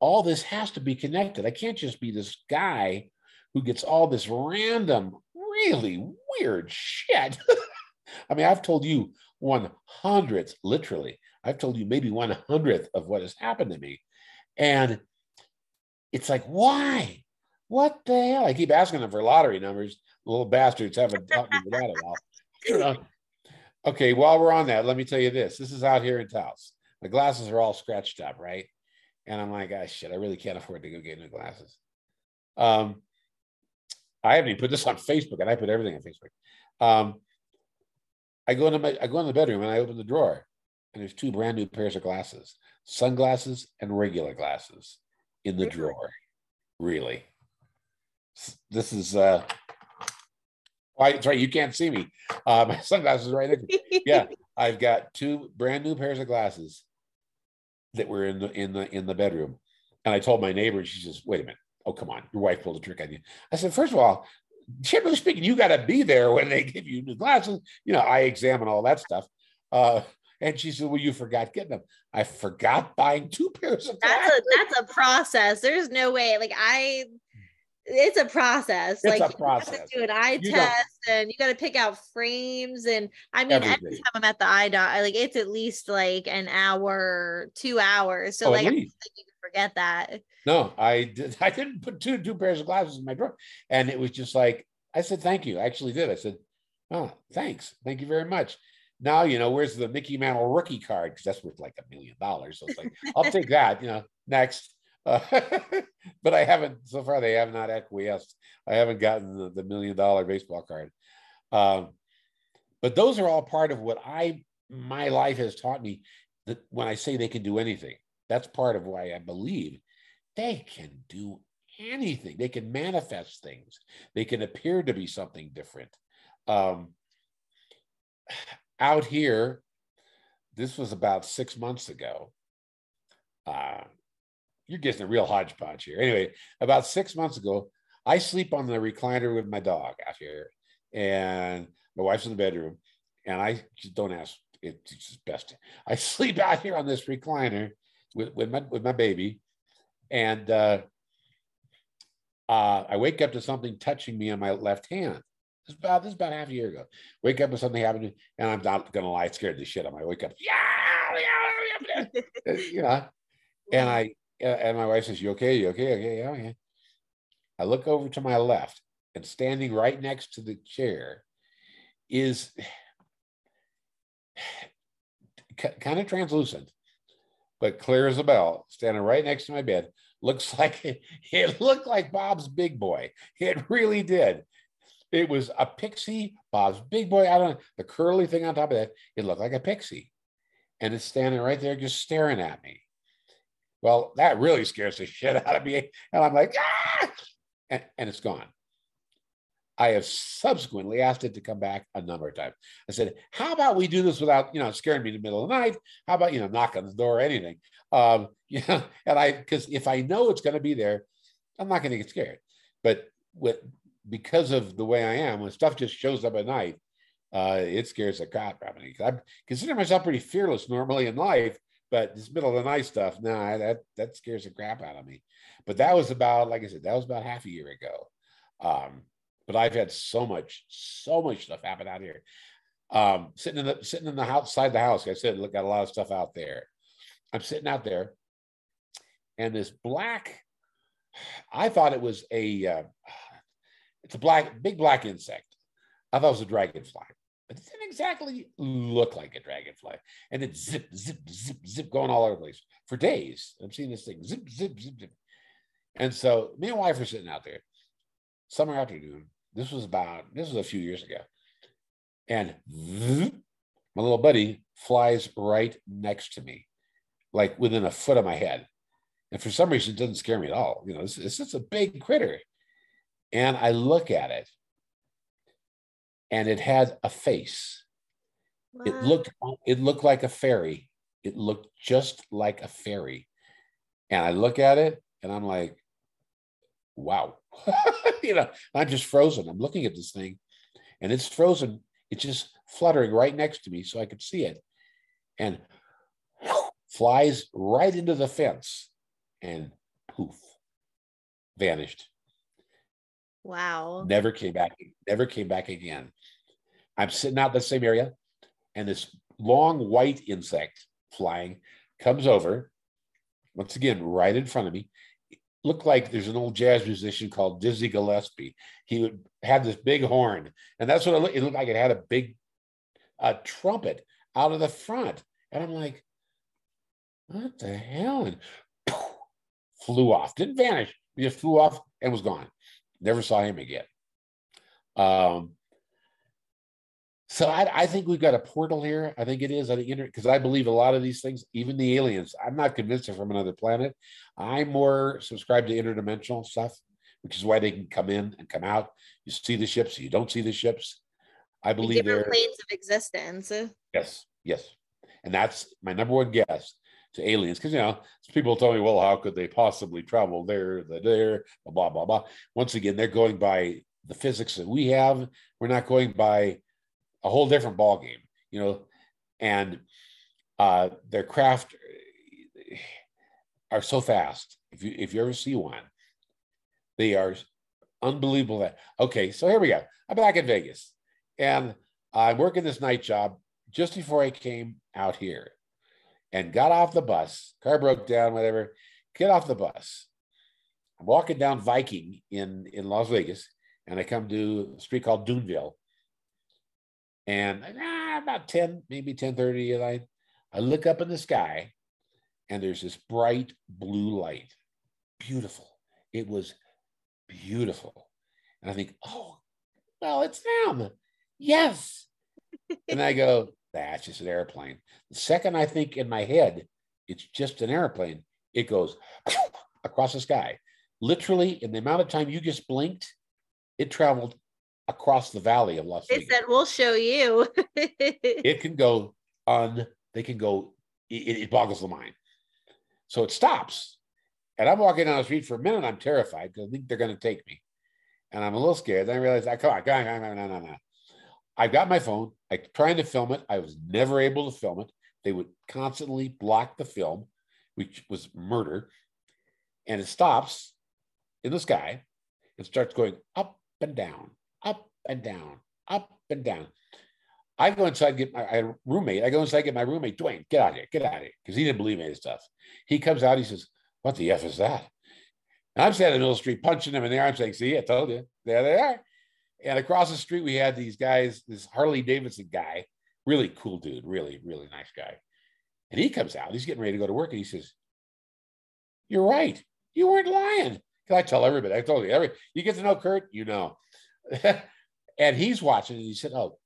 all this has to be connected i can't just be this guy who gets all this random, really weird shit. I mean, I've told you one hundredth, literally, I've told you maybe one hundredth of what has happened to me. And it's like, why? What the hell? I keep asking them for lottery numbers. Little bastards haven't helped me with that at all. You know? Okay, while we're on that, let me tell you this. This is out here in Taos. My glasses are all scratched up, right? And I'm like, ah, shit, I really can't afford to go get new glasses. Um, I haven't even put this on Facebook, and I put everything on Facebook. Um, I go into my, I go in the bedroom and I open the drawer, and there's two brand new pairs of glasses, sunglasses and regular glasses, in the drawer. Really, this is. uh Why? That's right. You can't see me. Uh, my sunglasses are right me. Yeah, I've got two brand new pairs of glasses that were in the in the in the bedroom, and I told my neighbor, and she says, "Wait a minute." Oh, come on. Your wife pulled a trick on you. I said, first of all, generally speaking, you got to be there when they give you new glasses. You know, I examine all that stuff. Uh, and she said, well, you forgot getting them. I forgot buying two pairs of that's glasses. a that's a process there's no way like i it's a process It's like a you have process. to do an eye You don't- test and you got to pick out frames and i mean every time i'm at the eye doc I, like it's at least like an hour two hours so Oh, like I don't think you can forget that No, I did. I didn't put two two pairs of glasses in my drawer, and it was just like I said, "Thank you." I actually did. I said, "Oh, thanks, thank you very much." Now you know where's the Mickey Mantle rookie card because that's worth like a million dollars. So it's like I'll take that. You know, next. But I haven't so far. They have not acquiesced. I haven't gotten the, the million dollar baseball card. Um, but those are all part of what I my life has taught me. That when I say they can do anything, that's part of why I believe they can do anything. They can manifest things. They can appear to be something different. Um, out here, this was about six months ago. Uh, you're getting a real hodgepodge here. Anyway, about six months ago, I sleep on the recliner with my dog out here, and my wife's in the bedroom, and I just don't ask. It's just best. I sleep out here on this recliner with, with my with my baby, and uh, uh, I wake up to something touching me on my left hand. This is about this is about half a year ago. Wake up to something happening, and I'm not gonna lie, scared the shit out of me. I wake up, yeah, yeah, yeah, you know, and I uh, and my wife says, "You okay? You okay? Okay? Yeah, okay." I look over to my left, and standing right next to the chair is kind of translucent, but clear as a bell, standing right next to my bed. Looks like it looked like Bob's big boy. It really did. It was a pixie, Bob's big boy. I don't know the curly thing on top of that. It looked like a pixie, and it's standing right there, just staring at me. Well, that really scares the shit out of me, and I'm like, ah! and, and it's gone. I have subsequently asked it to come back a number of times. I said, "How about we do this without, you know, scaring me in the middle of the night? How about you know, knock on the door or anything?" Um, you know, and I because if I know it's going to be there, I'm not going to get scared. But with because of the way I am, when stuff just shows up at night, uh, it scares the crap out of me. I consider myself pretty fearless normally in life, but this middle of the night stuff, nah, that that scares the crap out of me. But that was about, like I said, that was about half a year ago. Um, but I've had so much, so much stuff happen out here. Um, sitting in the sitting in the outside the house, like I said, look, got a lot of stuff out there. I'm sitting out there, and this black, I thought it was a, uh, it's a black, big black insect. I thought it was a dragonfly, but it didn't exactly look like a dragonfly. And it zip, zip, zip, zip, going all over the place for days. I'm seeing this thing zip, zip, zip, zip. And so me and wife are sitting out there, summer afternoon, this was about, this was a few years ago. And my little buddy flies right next to me, like within a foot of my head. And for some reason, it doesn't scare me at all. You know, it's, it's just a big critter. And I look at it and it had a face. Wow. It looked it looked like a fairy. It looked just like a fairy. And I look at it and I'm like, wow. you know, I'm just frozen. I'm looking at this thing and it's frozen. It's just fluttering right next to me so I could see it. And flies right into the fence and poof, vanished. Wow. Never came back, never came back again. I'm sitting out in the same area, and this long white insect flying comes over, once again, right in front of me, looked like there's an old jazz musician called Dizzy Gillespie. He would have this big horn, and that's what it looked, it looked like. It had a big uh, trumpet out of the front, and I'm like, "What the hell?" And poof, flew off. Didn't vanish. He just flew off and was gone. Never saw him again. Um, so I, I, think we've got a portal here. I think it is on the internet because I believe a lot of these things, even the aliens, I'm not convinced they're from another planet. I'm more subscribed to interdimensional stuff, which is why they can come in and come out. You see the ships, you don't see the ships. I believe they're planes of existence. Yes, yes, and that's my number one guess to aliens because you know people tell me, well, how could they possibly travel there, the there, blah blah blah. Once again, they're going by the physics that we have. We're not going by a whole different ball game, you know, and uh, their craft are so fast. If you if you ever see one, they are unbelievable. That okay, so here we go. I'm back in Vegas, and I'm working this night job just before I came out here, and got off the bus. Car broke down, whatever. Get off the bus. I'm walking down Viking in in Las Vegas, and I come to a street called Duneville, and ah, about 10, maybe 10 30 at night, I look up in the sky and there's this bright blue light. Beautiful. It was beautiful. And I think, oh, well, it's them. Yes. and I go, that's just an airplane. The second I think in my head, it's just an airplane, it goes across the sky. Literally, in the amount of time you just blinked, it traveled across the valley of Las Vegas. They said, "We'll show you." it can go on. They can go. It, it, boggles the mind. So it stops, and I'm walking down the street for a minute. I'm terrified because I think they're going to take me, and I'm a little scared. Then I realize, I come on, come on, come on, no, no, no. I've got my phone. I'm trying to film it. I was never able to film it. They would constantly block the film, which was murder. And it stops in the sky and starts going up and down, up and down, up and down. I go inside, get my I roommate. I go inside, get my roommate, Dwayne, get out of here, get out of here. Because he didn't believe any of stuff. He comes out, he says, What the F is that? And I'm standing in the middle of the street punching him in the arm, saying, See, I told you, there they are. And across the street, we had these guys, this Harley Davidson guy, really cool dude, really, really nice guy. And he comes out, he's getting ready to go to work, and he says, You're right. You weren't lying. Can I tell everybody? I told you, every you get to know Kurt, you know. and he's watching and he said, Oh,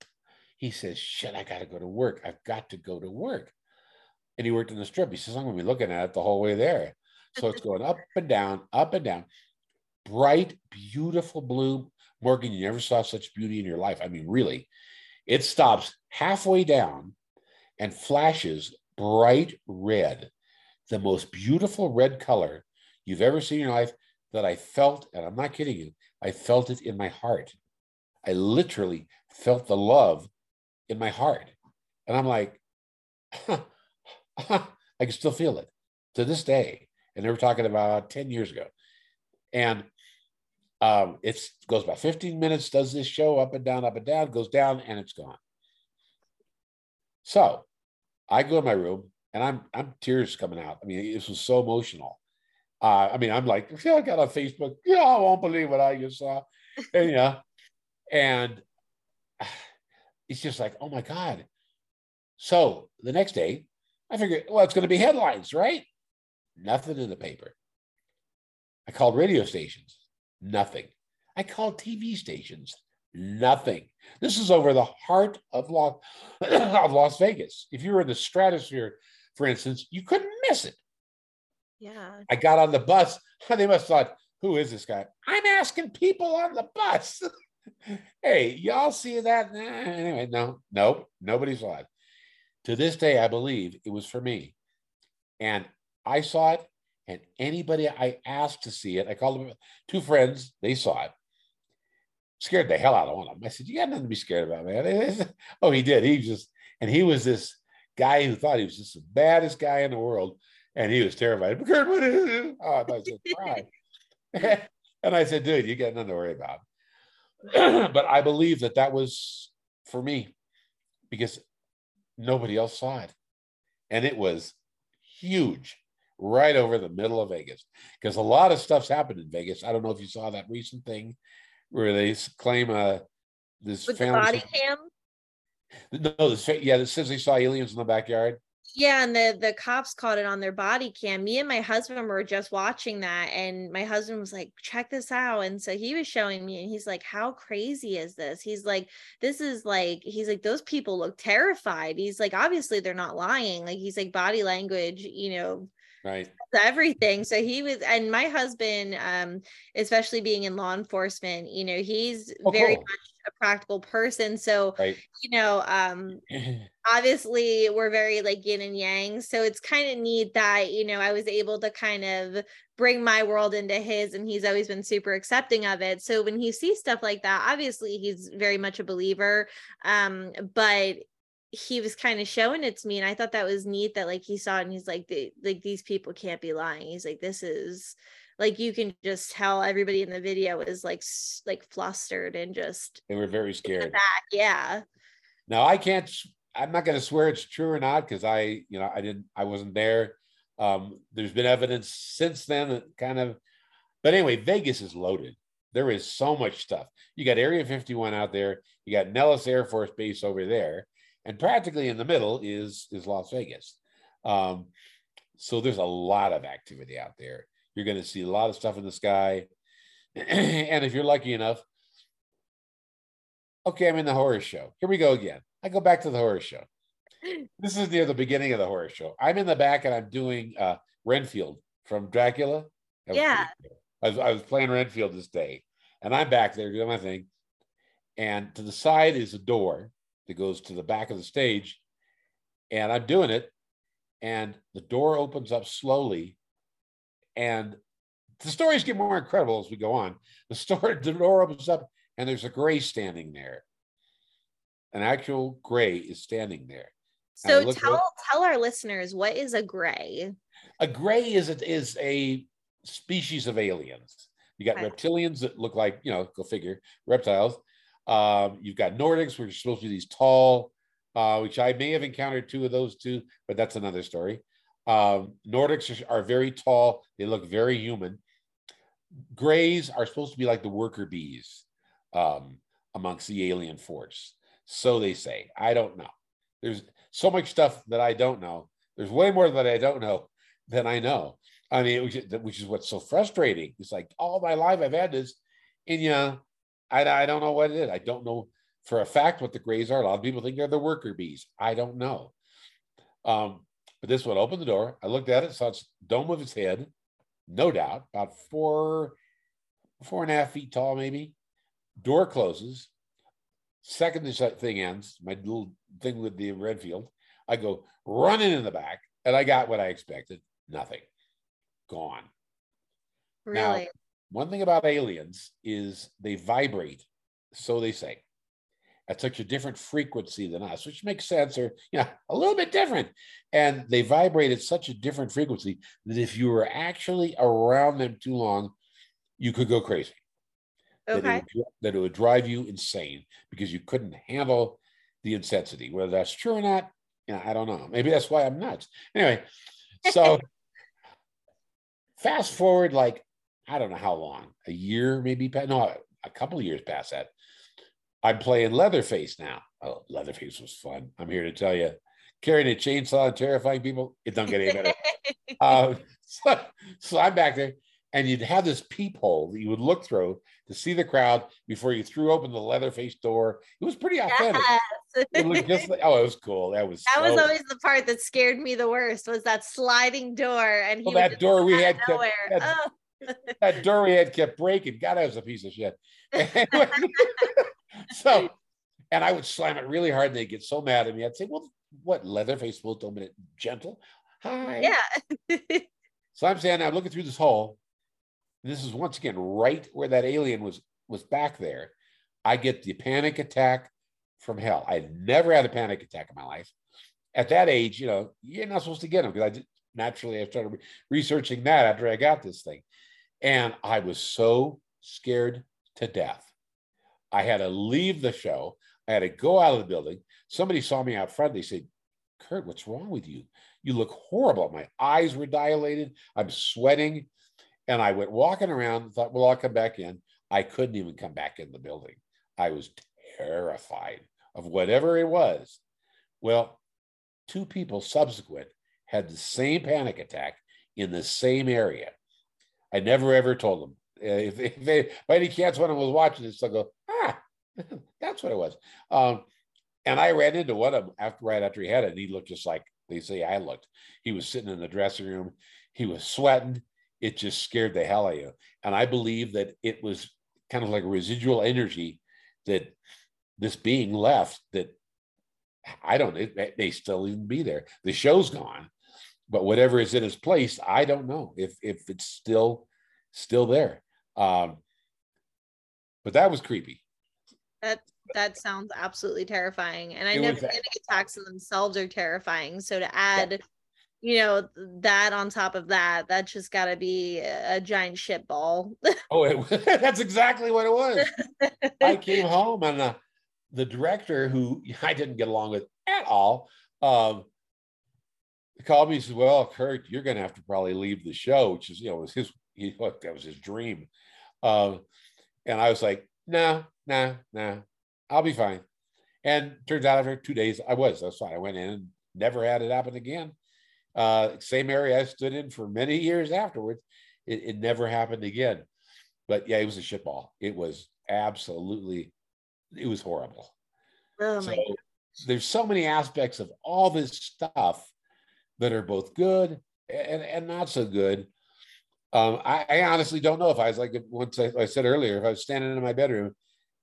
he says, Shit, I got to go to work. I've got to go to work. And he worked in the strip. He says, I'm going to be looking at it the whole way there. So it's going up and down, up and down. Bright, beautiful blue, Morgan, you never saw such beauty in your life. I mean, really, it stops halfway down and flashes bright red, the most beautiful red color you've ever seen in your life that I felt, and I'm not kidding you, I felt it in my heart. I literally felt the love in my heart. And I'm like, I can still feel it to this day. And they were talking about 10 years ago. And um, it goes about 15 minutes, does this show up and down, up and down, goes down, and it's gone. So I go in my room and I'm I'm tears coming out. I mean, this was so emotional. Uh, I mean, I'm like, yeah, I got on Facebook. Yeah, I won't believe what I just saw. and yeah, and it's just like, oh my God. So the next day, I figured, well, it's going to be headlines, right? Nothing in the paper. I called radio stations, nothing. I called TV stations, nothing. This is over the heart of Las, of Las Vegas. If you were in the stratosphere, for instance, you couldn't miss it. Yeah. I got on the bus. They must have thought, who is this guy? I'm asking people on the bus. hey, y'all see that? Anyway, no, no, nobody saw it. To this day, I believe it was for me. And I saw it, and anybody I asked to see it, I called them two friends, they saw it. Scared the hell out of one of them. I said, You got nothing to be scared about, man. oh, he did. He just, and he was this guy who thought he was just the baddest guy in the world. And he was terrified. What is it? Oh, I said, and I said, Dude, you got nothing to worry about. but I believe that that was for me because nobody else saw it. And it was huge right over the middle of Vegas because a lot of stuff's happened in Vegas. I don't know if you saw that recent thing where they claim uh, this With family. body cam? No, this, yeah, it says they saw aliens in the backyard. Yeah, and the the cops caught it on their body cam. Me and my husband were just watching that, and my husband was like, "Check this out!" And so he was showing me, and he's like, "How crazy is this?" He's like, "This is like," he's like, "Those people look terrified." He's like, "Obviously, they're not lying." Like he's like, body language, you know, right. Everything. So he was and my husband um especially being in law enforcement you know he's oh, very cool. much a practical person. So right. you know um obviously we're very like yin and yang. So it's kind of neat that you know i was able to kind of bring my world into his and he's always been super accepting of it. So when he sees stuff like that obviously he's very much a believer. Um but he was kind of showing it to me and i thought that was neat that like he saw it and he's like the, like these people can't be lying. He's like this is like you can just tell everybody in the video is like like flustered and just they were very scared. back yeah. Now i can't i'm not going to swear it's true or not because i you know i didn't i wasn't there. Um there's been evidence since then that kind of but anyway vegas is loaded. There is so much stuff. You got area 51 out there. You got nellis air force base over there and practically in the middle is is Las Vegas. Um, so there's a lot of activity out there. You're going to see a lot of stuff in the sky, and if you're lucky enough, okay, I'm in the horror show. Here we go again. I go back to the horror show. This is near the beginning of the horror show. I'm in the back and I'm doing uh, Renfield from Dracula. Yeah. I was, I was playing Renfield this day, and I'm back there doing my thing. And to the side is a door, that goes to the back of the stage. And I'm doing it, and the door opens up slowly. And the stories get more incredible as we go on. The story, the door opens up, and there's a gray standing there. An actual gray is standing there. So tell tell our listeners what is a gray. A gray is a, is a species of aliens. You got reptilians that look like you know, go figure, reptiles, um, you've got Nordics, which are supposed to be these tall, uh, which I may have encountered two of those too, but that's another story. Um, Nordics are, are very tall, they look very human. Grays are supposed to be like the worker bees um, amongst the alien force. So they say. I don't know. There's so much stuff that I don't know. There's way more that I don't know than I know. I mean, which is, which is what's so frustrating. It's like all my life I've had this, and you know, I, I don't know what it is. I don't know for a fact what the grays are. A lot of people think they're the worker bees. I don't know. Um, but this one opened the door. I looked at it, saw its dome of its head, no doubt, about four, four and a half feet tall, maybe. door closes. Second thing ends, my little thing with the Renfield, I go running in the back, and I got what I expected. Nothing. Gone. Now, Really? One thing about aliens is they vibrate, so they say, at such a different frequency than us, which makes sense, or you know, a little bit different. And they vibrate at such a different frequency that if you were actually around them too long, you could go crazy. That, okay. it would, that it would drive you insane because you couldn't handle the intensity. Whether that's true or not, you know, I don't know. Maybe that's why I'm nuts. Anyway, so fast forward like I don't know how long, a year maybe, no, a couple of years past that. I'm playing Leatherface now. Oh, Leatherface was fun. I'm here to tell you, carrying a chainsaw and terrifying people, it don't get any better. uh, so, so I'm back there, and you'd have this peephole that you would look through to see the crowd before you threw open the Leatherface door. It was pretty authentic. Yes. It looked just like, oh, it was cool. That was that was so- always the part that scared me the worst was that sliding door and he Well, that door we had kept- that- Oh. That had kept breaking. God, that was a piece of shit. Anyway, so, and I would slam it really hard, and they'd get so mad at me. I'd say, "Well, what Leatherface open it gentle? Hi." yeah So I'm saying, I'm looking through this hole. This is once again right where that alien was was back there. I get the panic attack from hell. I never had a panic attack in my life. At that age, you know, you're not supposed to get them because I did naturally I started re- researching that after I got this thing. And I was so scared to death. I had to leave the show. I had to go out of the building. Somebody saw me out front. They said, Kurt, what's wrong with you? You look horrible. My eyes were dilated. I'm sweating. And I went walking around thought, well, I'll come back in. I couldn't even come back in the building. I was terrified of whatever it was. Well, two people subsequent had the same panic attack in the same area. I never ever told them. Uh, If they, if any chance one of them was watching this, they'll go, ah, that's what it was. Um, and I ran into one of them after right after he had it, and he looked just like they say I looked. He was sitting in the dressing room, he was sweating. It just scared the hell out of you. And I believe that it was kind of like a residual energy that this being left that I don't it may- may still even be there. The show's gone, but whatever is in its place, I don't know if if it's still still there. Um, but that was creepy. that that sounds absolutely terrifying and i It know panic attacks in themselves are terrifying so to add you know that on top of that that just got to be a a giant shit ball Oh, it, that's exactly what it was. I came home and uh, the director, who I didn't get along with at all, um, called me and said, "Well, Kurt, you're going to have to probably leave the show," which is, you know, was his. He look, that was his dream. Um, and I was like, "No, no, no, I'll be fine." And turns out after two days, I was. That's fine. I went in and never had it happen again. Uh, same area I stood in for many years afterwards. It, it never happened again. But yeah, it was a shitball. It was absolutely, it was horrible. oh so there's so many aspects of all this stuff that are both good and, and not so good. Um, I, I honestly don't know if I was like once I, I said earlier, if I was standing in my bedroom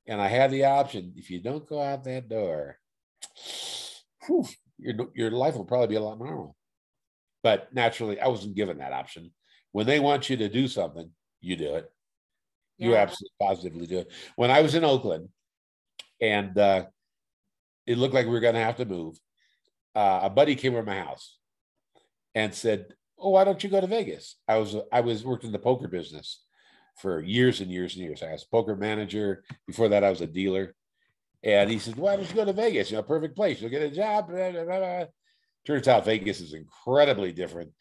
and I had the option, if you don't go out that door, whew, your your life will probably be a lot normal. But naturally, I wasn't given that option. When they want you to do something, you do it. You absolutely positively do it. When I was in Oakland, and uh, it looked like we were going to have to move, uh, a buddy came over to my house and said, "Oh, why don't you go to Vegas?" I was I was worked in the poker business for years and years and years. I was a poker manager. Before that, I was a dealer. And he said, "Why don't you go to Vegas? You know, perfect place. You'll get a job." blah, blah, blah, blah." Turns out Vegas is incredibly different,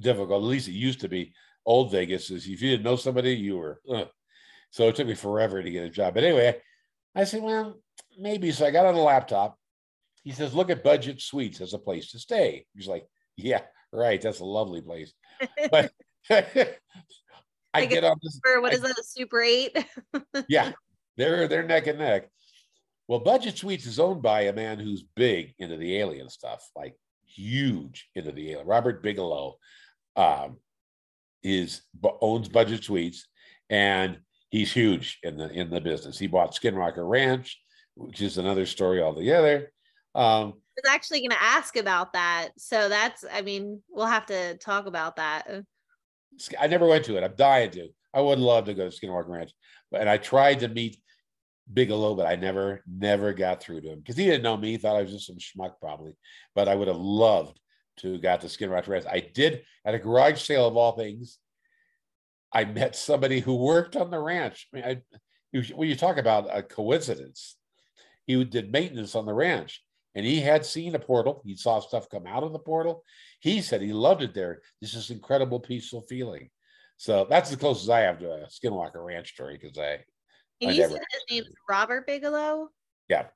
difficult. At least it used to be. Old Vegas is if you didn't know somebody, you were. ugh. So it took me forever to get a job. But anyway, I said, "Well, maybe." So I got on the laptop. He says, "Look at Budget Suites as a place to stay." He's like, "Yeah, right. That's a lovely place." But I Like get on this Super- what I- is that a super eight yeah, they're they're neck and neck. Well, Budget Suites is owned by a man who's big into the alien stuff, like huge into the alien. Robert Bigelow um, is owns Budget Suites, and he's huge in the in the business. He bought Skinwalker Ranch, which is another story altogether. Um, I was actually going to ask about that. So that's, I mean, we'll have to talk about that. I never went to it. I'm dying to. I would love to go to Skinwalker Ranch, and I tried to meet Bigelow, but I never, never got through to him because he didn't know me. He thought I was just some schmuck, probably. But I would have loved to got to Skinwalker Ranch. I did at a garage sale of all things. I met somebody who worked on the ranch. I mean, I, when you talk about a coincidence, he did maintenance on the ranch, and he had seen a portal. He saw stuff come out of the portal. He said he loved it there. This is incredible, peaceful feeling. So that's the closest I have to a Skinwalker Ranch story because I. And I you never- said his name's Robert Bigelow? Yeah.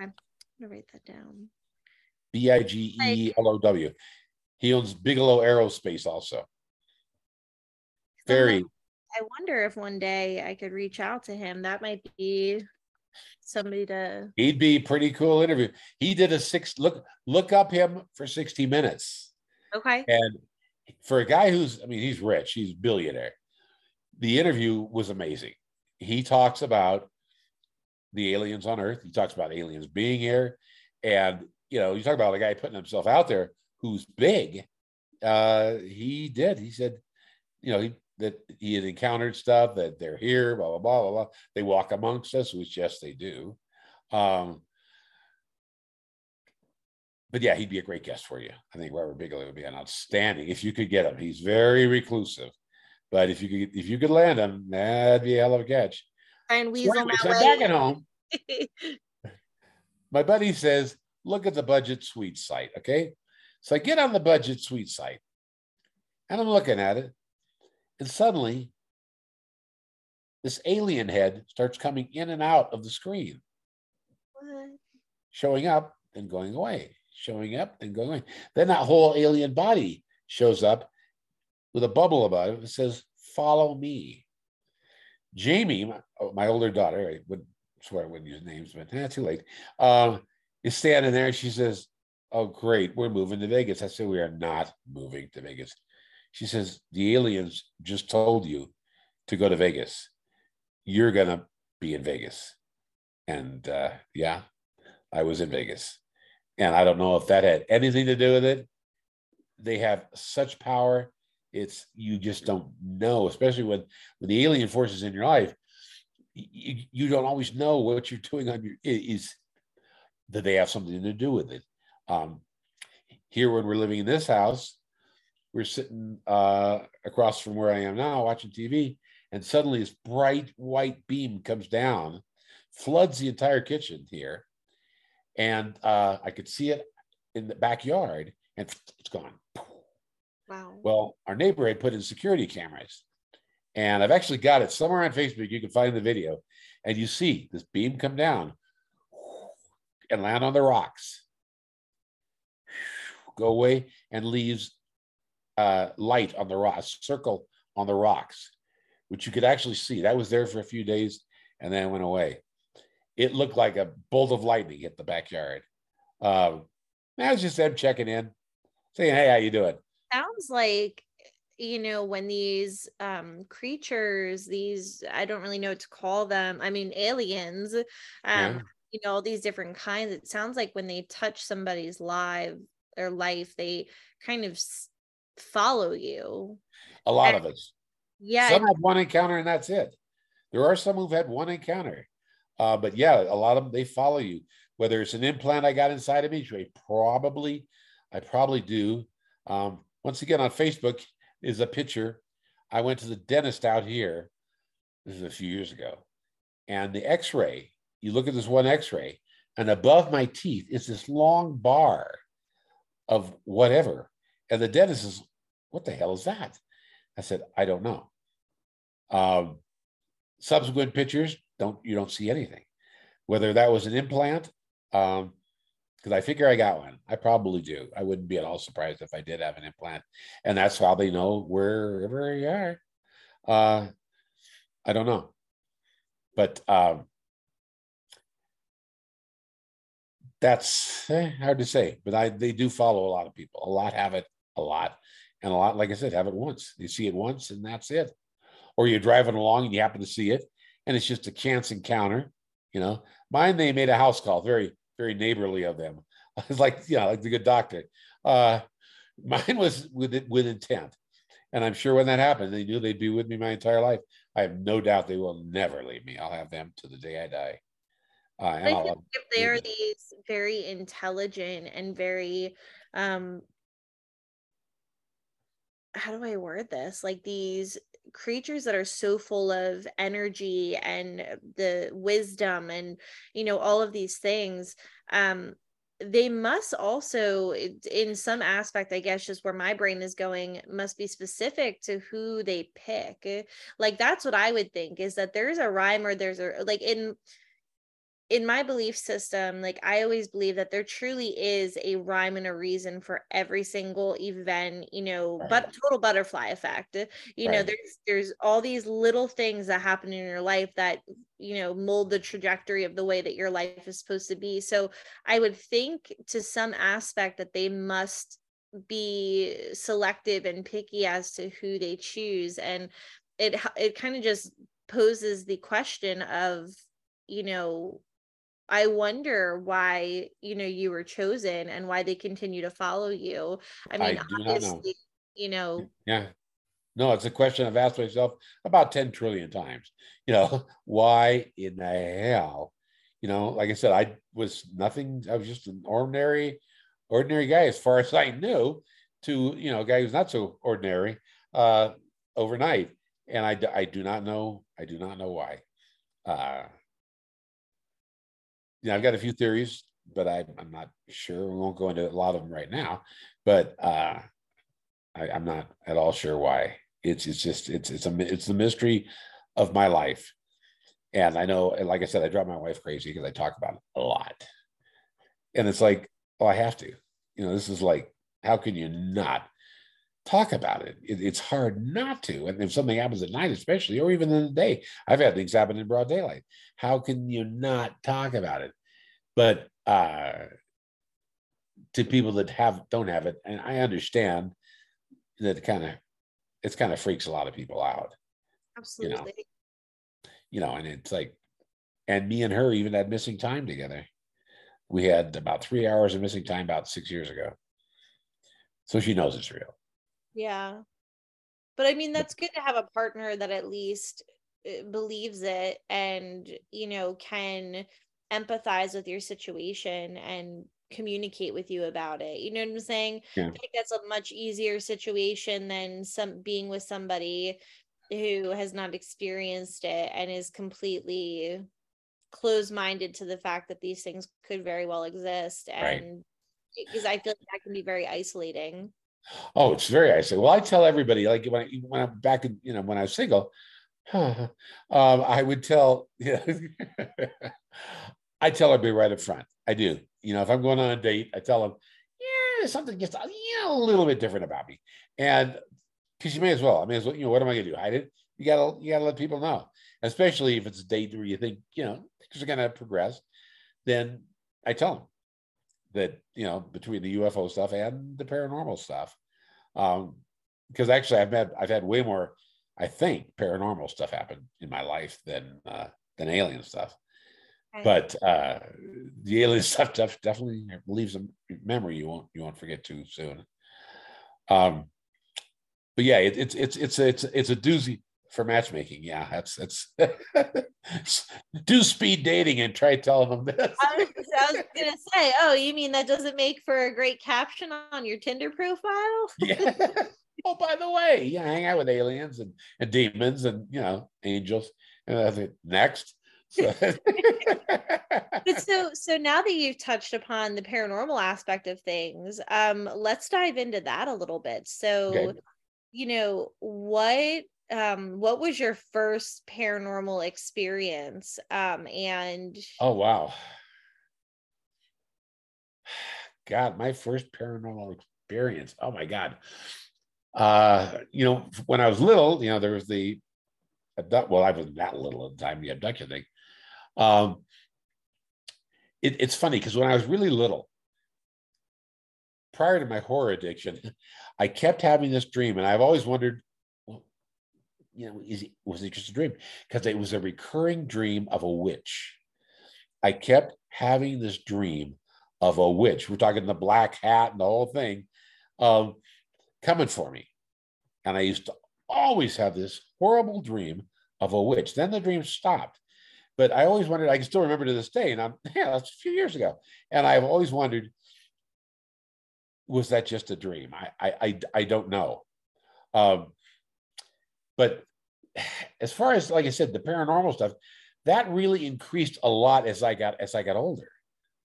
I'm gonna write that down. B I G E L O W. He owns Bigelow Aerospace also. Very I wonder if one day I could reach out to him. That might be somebody to He'd be pretty cool interview. He did a six look look up him for 60 minutes. okay. And for a guy who's I mean, he's rich, he's billionaire. The interview was amazing. He talks about the aliens on Earth. He talks about aliens being here. And you know, you talk about a guy putting himself out there who's big. Uh he did. He said, you know, he that he had encountered stuff that they're here, blah blah blah blah blah. They walk amongst us, which yes, they do. Um, but yeah, he'd be a great guest for you. I think Robert Bigelow would be an outstanding if you could get him. He's very reclusive, but if you could if you could land him, that'd be a hell of a catch. And So weasel anyways, I'm back at home. My buddy says, "Look at the budget suite site." Okay, so I get on the budget suite site, and I'm looking at it, and suddenly, this alien head starts coming in and out of the screen. What? showing up and going away, showing up and going away. Then that whole alien body shows up with a bubble above it that says, Follow me. Jamie, my, oh, my older daughter, I would swear I wouldn't use names, but eh, too late, um, is standing there. She says, Oh, great, we're moving to Vegas. I said, We are not moving to Vegas. She says, The aliens just told you to go to Vegas. You're going to be in Vegas. And uh, yeah, I was in Vegas. And I don't know if that had anything to do with it. They have such power. It's you just don't know, especially when when the alien force is in your life. You, you don't always know what you're doing on your is that they have something to do with it. Um, here, when we're living in this house, we're sitting uh, across from where I am now watching TV, and suddenly this bright white beam comes down, floods the entire kitchen here, and uh, I could see it in the backyard, and it's gone. Wow. Well, our neighbor had put in security cameras, and I've actually got it somewhere on Facebook. You can find the video, and you see this beam come down and land on the rocks, go away, and leaves uh, light on the rock, circle on the rocks, which you could actually see. That was there for a few days, and then it went away. It looked like a bolt of lightning hit the backyard. Um, that was just them checking in, saying, "Hey, how you doing?" Sounds like you know when these um creatures these i don't really know what to call them i mean aliens um Yeah. you know all these different kinds it sounds like when they touch somebody's life their life they kind of follow you A lot of us. yeah Some have one encounter and that's it. There are some who've had one encounter, uh, but yeah, a lot of them they follow you. Whether it's an implant I got inside of me, which I probably, I probably do. Um, once again, on Facebook is a picture. I went to the dentist out here. This is a few years ago, and the X-ray. You look at this one X-ray, and above my teeth is this long bar of whatever, and the dentist is, "What the hell is that?" I said, "I don't know." Um, subsequent pictures don't you don't see anything. Whether that was an implant, um, because I figure I got one. I probably do. I wouldn't be at all surprised if I did have an implant, and that's how they know wherever you are. Uh, I don't know, but um, that's eh, hard to say. But I they do follow a lot of people. A lot have it, a lot, and a lot, like I said, have it once. You see it once, and that's it. or you're driving along and you happen to see it, and it's just a chance encounter. You know, mine they made a house call, very very neighborly of them. It's like you know, like the good doctor. Uh, mine was with with intent, and I'm sure when that happened, they knew they'd be with me my entire life. I have no doubt they will never leave me. I'll have them to the day I die. Uh, I think if they are these very intelligent and very um how do I word this? Like these creatures that are so full of energy and the wisdom and you know all of these things um they must also in some aspect i guess just where my brain is going must be specific to who they pick like that's what i would think is that there's a rhyme or there's a like in in my belief system, like I always believe that there truly is a rhyme and a reason for every single event, you know, Right. but total butterfly effect. uh, You know, there's there's all these little things that happen in your life that, you know, mold the trajectory of the way that your life is supposed to be. So I would think to some aspect that they must be selective and picky as to who they choose. And it it kind of just poses the question of, you know, I wonder why, you know, you were chosen and why they continue to follow you. I I mean, do not know. obviously, you know, Yeah. No, it's a question I've asked myself about 10 trillion times. You know, why in the hell? You know, like I said, I was nothing, I was just an ordinary, ordinary guy as far as I knew, to you know, a guy who's not so ordinary uh overnight. And I I do not know, I do not know why. Uh yeah, I've got a few theories, but I, I'm not sure. We won't go into a lot of them right now. But uh I, I'm not at all sure why. It's it's just it's it's a it's the mystery of my life, and I know, like I said, I drive my wife crazy because I talk about it a lot, and it's like, oh, I have to. You know, this is like, how can you not talk about it? it? It's hard not to, and if something happens at night, especially, or even in the day, I've had things happen in broad daylight. How can you not talk about it? But uh to people that have don't have it, and I understand that kind of it's kind of freaks a lot of people out, absolutely. you know, and it's like, and me and her even had missing time together. We had about three hours of missing time about six years ago. So she knows it's real. Yeah. But I mean, that's good to have a partner that at least uh, believes it and, you know, can empathize with your situation and communicate with you about it. You know what I'm saying? Yeah. I think that's a much easier situation than some being with somebody who has not experienced it and is completely closed minded to the fact that these things could very well exist. Right. And because I feel like that can be very isolating. Oh, it's very isolating. Well, I tell everybody, like when I, when I'm back in, you know, when I was single, um, I would tell, yeah, I tell everybody right up front. I do. You know, if I'm going on a date, I tell them, yeah, something just yeah, a little bit different about me. And because you may as well, I may as well, you know, what am I gonna do? Hide it? You gotta you gotta let people know. Especially if it's a date where you think, you know, things are gonna progress, then I tell them that, you know, between the UFO stuff and the paranormal stuff. Um, because actually I've had I've had way more, I think, paranormal stuff happen in my life than uh than alien stuff Okay. but uh the alien stuff def- definitely leaves a memory you won't you won't forget too soon um but yeah it, it's it's it's it's it's a doozy for matchmaking yeah that's that's do speed dating and try telling them this I was, I was gonna say, oh, you mean that doesn't make for a great caption on your Tinder profile? yeah oh by the way yeah hang out with aliens and, and demons and you know angels and I think next so, But so so now that you've touched upon the paranormal aspect of things, um, let's dive into that a little bit. So, Okay. you know, what um what was your first paranormal experience? Um, and Oh wow. God, my first paranormal experience. Oh my God. Uh, you know, when I was little, you know, there was the abduct well, I wasn't that little at the time, the abduction thing. Um it, it's funny because when I was really little, prior to my horror addiction, I kept having this dream, and I've always wondered, you know, is was it just a dream? Because it was a recurring dream of a witch. I kept having this dream of a witch. We're talking the black hat and the whole thing, um, coming for me. And I used to always have this horrible dream of a witch. Then the dream stopped. But I always wondered, I can still remember to this day, and I'm, yeah, that's a few years ago. And I've always wondered, was that just a dream? I, I, I, I don't know. Um, but as far as, like I said, the paranormal stuff, that really increased a lot as I got, as I got older.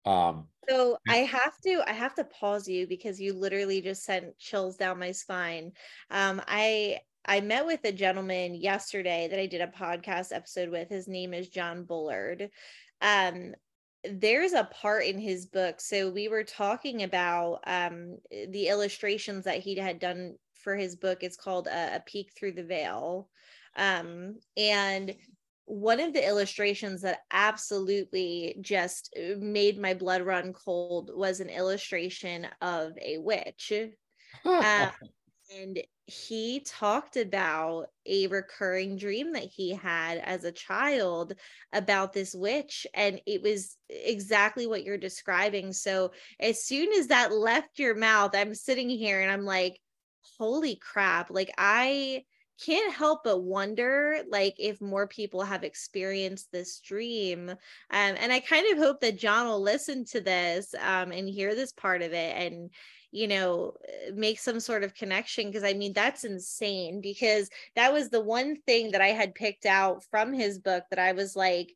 Um, so I have to I have to pause you because you literally just sent chills down my spine. Um, I I met with a gentleman yesterday that I did a podcast episode with. His name is John Bullard. Um, there's a part in his book. So we were talking about um, the illustrations that he had done for his book. It's called a, a Peek Through the Veil. Um, and one of the illustrations that absolutely just uh, made my blood run cold was an illustration of a witch. um, and he talked about a recurring dream that he had as a child about this witch and it was exactly what you're describing so as soon as that left your mouth i'm sitting here and i'm like holy crap like i can't help but wonder like if more people have experienced this dream um, and i kind of hope that john will listen to this um, and hear this part of it and you know eh, make some sort of connection because i mean that's insane because that was the one thing that i had picked out from his book that i was like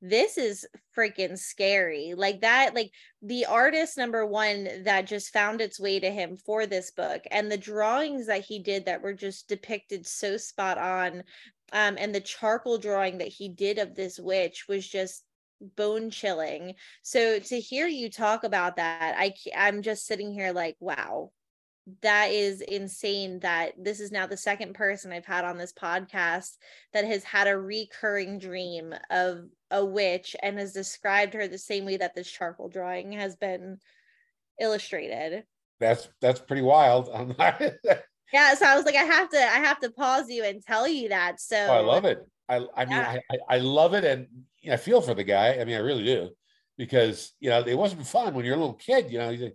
this is freaking scary. Like that like the artist number one that just found its way to him for this book and the drawings that he did that were just depicted so spot on um, and the charcoal drawing that he did of this witch was just bone chilling. So to hear you talk about that i i'm just sitting here like wow that is insane that this is now the second person I've had on this podcast that has had a recurring dream of a witch and has described her the same way that this charcoal drawing has been illustrated. That's that's pretty wild. yeah, so I was like, I have to, I have to pause you and tell you that. So oh, I love it. I, I mean, yeah. I, I love it, and I feel for the guy. I mean, I really do, because you know, it wasn't fun when you're a little kid. You know, you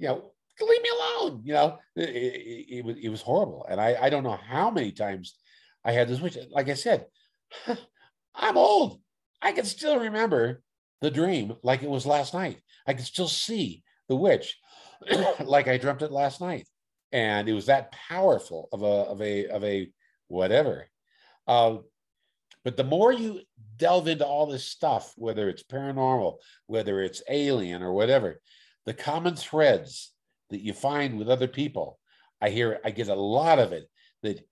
know, leave me alone. You know, it, it, it, was it was horrible, and I I don't know how many times I had this wish. Like I said, I'm old. I can still remember the dream like it was last night. I can still see the witch like I dreamt it last night, and it was that powerful of a of a of a whatever. Uh, but the more you delve into all this stuff, whether it's paranormal, whether it's alien or whatever, the common threads that you find with other people. I hear, I get a lot of it that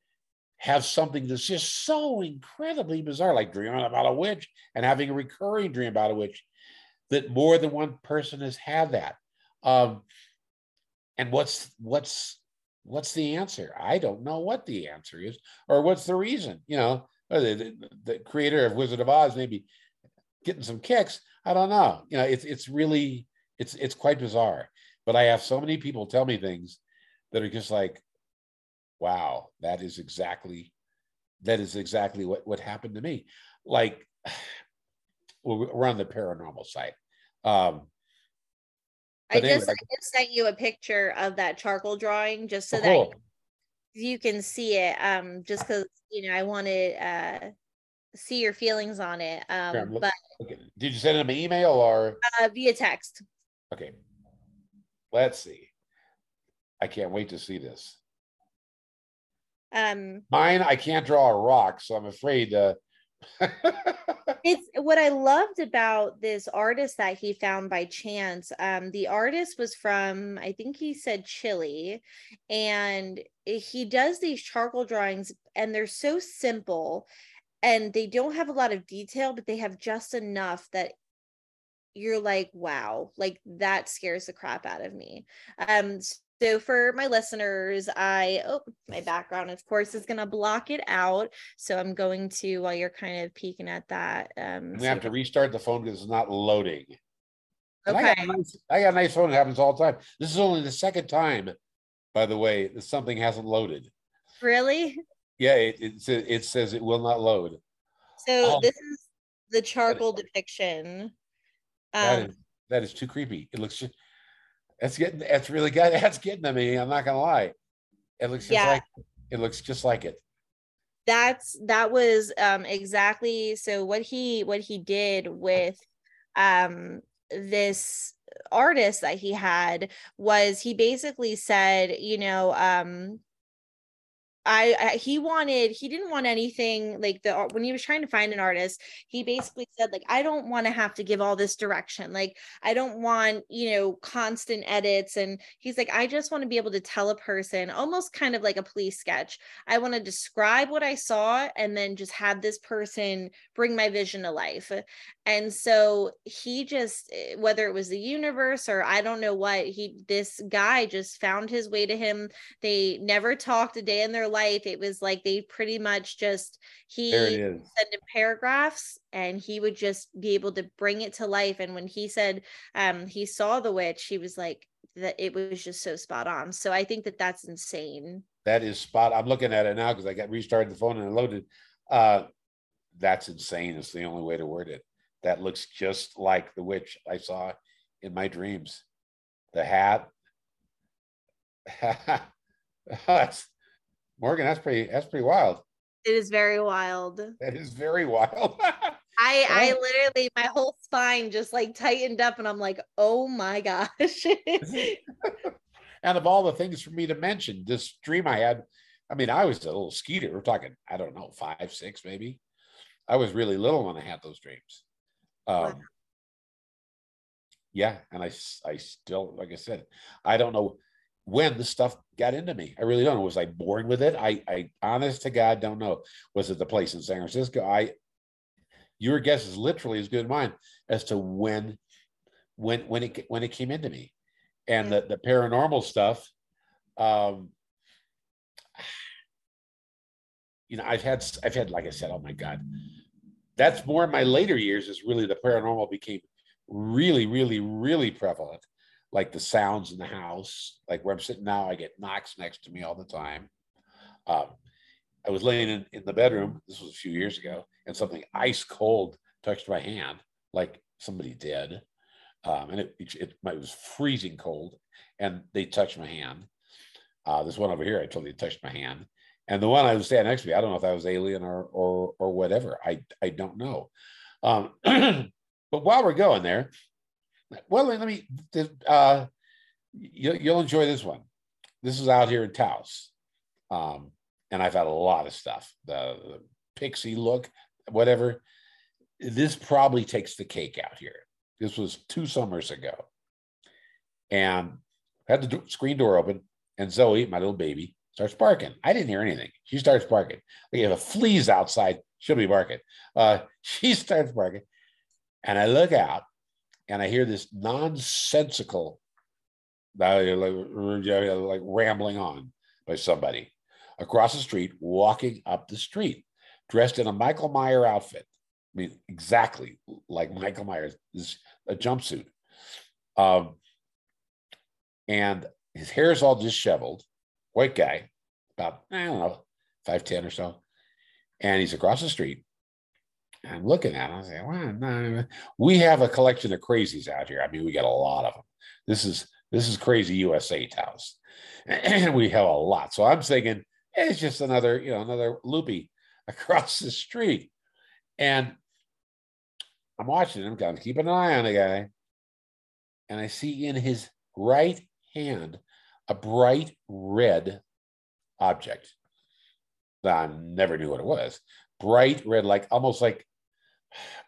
have something that's just so incredibly bizarre, like dreaming about a witch and having a recurring dream about a witch, that more than one person has had that. Um, and what's what's what's the answer? I don't know what the answer is, or what's the reason. You know, the, the, the creator of Wizard of Oz maybe getting some kicks. I don't know. You know, it's it's really it's it's quite bizarre. But I have so many people tell me things that are just like, wow, that is exactly that is exactly what, what happened to me. Like we're on the paranormal side. Um, I just anyway, I just sent you a picture of that charcoal drawing just so oh, that you can see it. Um, just because you know I wanted uh see your feelings on it. Um, but okay. did you send them an email or uh, via text? Okay, Let's see. I can't wait to see this. Um, Mine, I can't draw a rock, so I'm afraid. Uh... it's what I loved about this artist that he found by chance. Um, the artist was from, I think he said Chile, and he does these charcoal drawings, and they're so simple and they don't have a lot of detail, but they have just enough that you're like, wow, like that scares the crap out of me. Um, so for my listeners, I oh my background, of course, is gonna block it out. So I'm going to while you're kind of peeking at that. Um, we have to restart the phone because it's not loading. Okay. I got, nice, I got a nice phone. It happens all the time. This is only the second time, by the way, that something hasn't loaded. Really? Yeah, it, it, says, it says it will not load. So Oh. this is the charcoal depiction. That Um, is that is too creepy. It looks just that's getting that's really good. That's getting to me. I'm not gonna lie. It looks just Yeah. like it looks just like it. that's that was um exactly so what he what he did with um this artist that he had was he basically said you know um I, I he wanted he didn't want anything like the when he was trying to find an artist he basically said like I don't want to have to give all this direction. Like I don't want you know constant edits. And he's like I just want to be able to tell a person almost kind of like a police sketch. I want to describe what I saw and then just have this person bring my vision to life. And so he just eh, whether it was the universe or I don't know what he this guy just found his way to him. They never talked a day in their life it was like they pretty much just he There it is. send him paragraphs and he would just be able to bring it to life and when he said um he saw the witch he was like that it was just so spot on so i think that that's insane That is spot. I'm looking at it now because I got restarted the phone and it loaded. Uh that's insane. It's the only way to word it. That looks just like the witch I saw in my dreams. The hat. that's Morgan, that's pretty that's pretty wild. it is very wild That is very wild. i i literally my whole spine just like tightened up and i'm like oh my gosh and of all the things for me to mention, this dream I had, I mean, I was a little skeeter. We're talking, I don't know, five, six, maybe. I was really little when I had those dreams. Um, Wow. Yeah, and I, I still, like I said, I don't know when the stuff got into me. I really don't know. Was I born with it? I, I, honest to God, don't know. Was it the place in San Francisco? I, your guess is literally as good as mine as to when, when, when it, when it came into me and Yeah. the, the paranormal stuff um you know i've had I've had like i said oh my god that's more in my later years is really the paranormal became really really really prevalent like the sounds in the house like where i'm sitting now i get knocks next to me all the time um i was laying in, in the bedroom this was a few years ago and something ice cold touched my hand like somebody did um, and it, it, it, it was freezing cold, and they touched my hand. Uh, this one over here, I told you, touched my hand, and the one I was standing next to me, I don't know if that was alien or or or whatever. I I don't know. Um, but while we're going there, well, let me. Uh, you, you'll enjoy this one. This is out here in Taos, um, and I've had a lot of stuff. The, the pixie look, whatever. This probably takes the cake out here. This was two summers ago. And had the screen door open, and Zoe, my little baby, starts barking. I didn't hear anything. She starts barking. Like if a flea's outside, she'll be barking. Uh, she starts barking. And I look out and I hear this nonsensical, like, rambling on by somebody across the street, walking up the street, dressed in a Michael Meyer outfit. I mean, exactly like Michael Myers, a jumpsuit. Um, and his hair is all disheveled, white guy, about, I don't know, 5'10 or so. And he's across the street. I'm looking at him. I say, well, no, we have a collection of crazies out here. I mean, we got a lot of them. This is this is crazy USA house. And we have a lot. So I'm thinking, eh, it's just another, you know, another loopy across the street. And I'm watching him, kind of keeping an eye on the guy. And I see in his right hand a bright red object I never knew what it was. Bright red, like almost like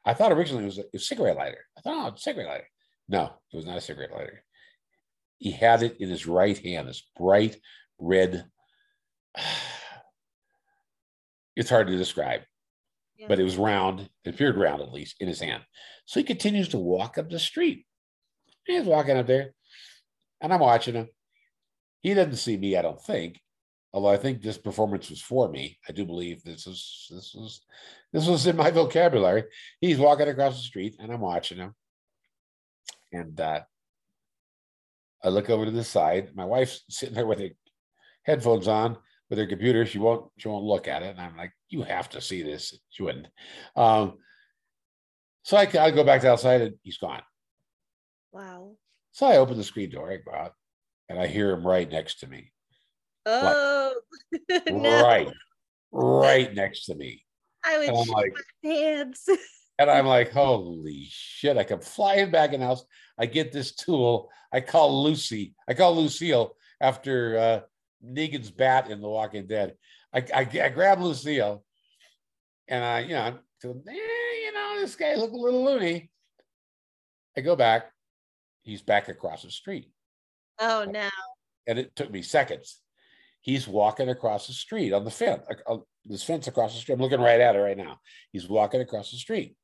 I thought originally it was a, a cigarette lighter. I thought, oh, a cigarette lighter. No, it was not a cigarette lighter. He had it in his right hand, this bright red. It's hard to describe Yeah. but it was round, it appeared round at least in his hand. So he continues to walk up the street. He's walking up there, and I'm watching him. He doesn't see me, I don't think. Although I think this performance was for me. I do believe this is this was this was in my vocabulary. He's walking across the street, and I'm watching him. And uh, I look over to the side. My wife's sitting there with her headphones on. with her computer. She won't she won't look at it. And I'm like, you have to see this. She wouldn't. Um, so I, I go back to outside and he's gone. Wow. So I open the screen door, I go out, and I hear him right next to me. Oh no. Right, right next to me. I was And like- my pants. And I'm like, holy shit. I come flying back in the house. I get this tool. I call Lucy. I call Lucille after uh, Negan's bat in The Walking Dead. I, I, I grab Lucille and I, you know, so, eh, you know, this guy look a little loony. I go back. He's back across the street. oh no. And it took me seconds. He's walking across the street on the fence, uh, this fence across the street. I'm looking right at it right now. He's walking across the street.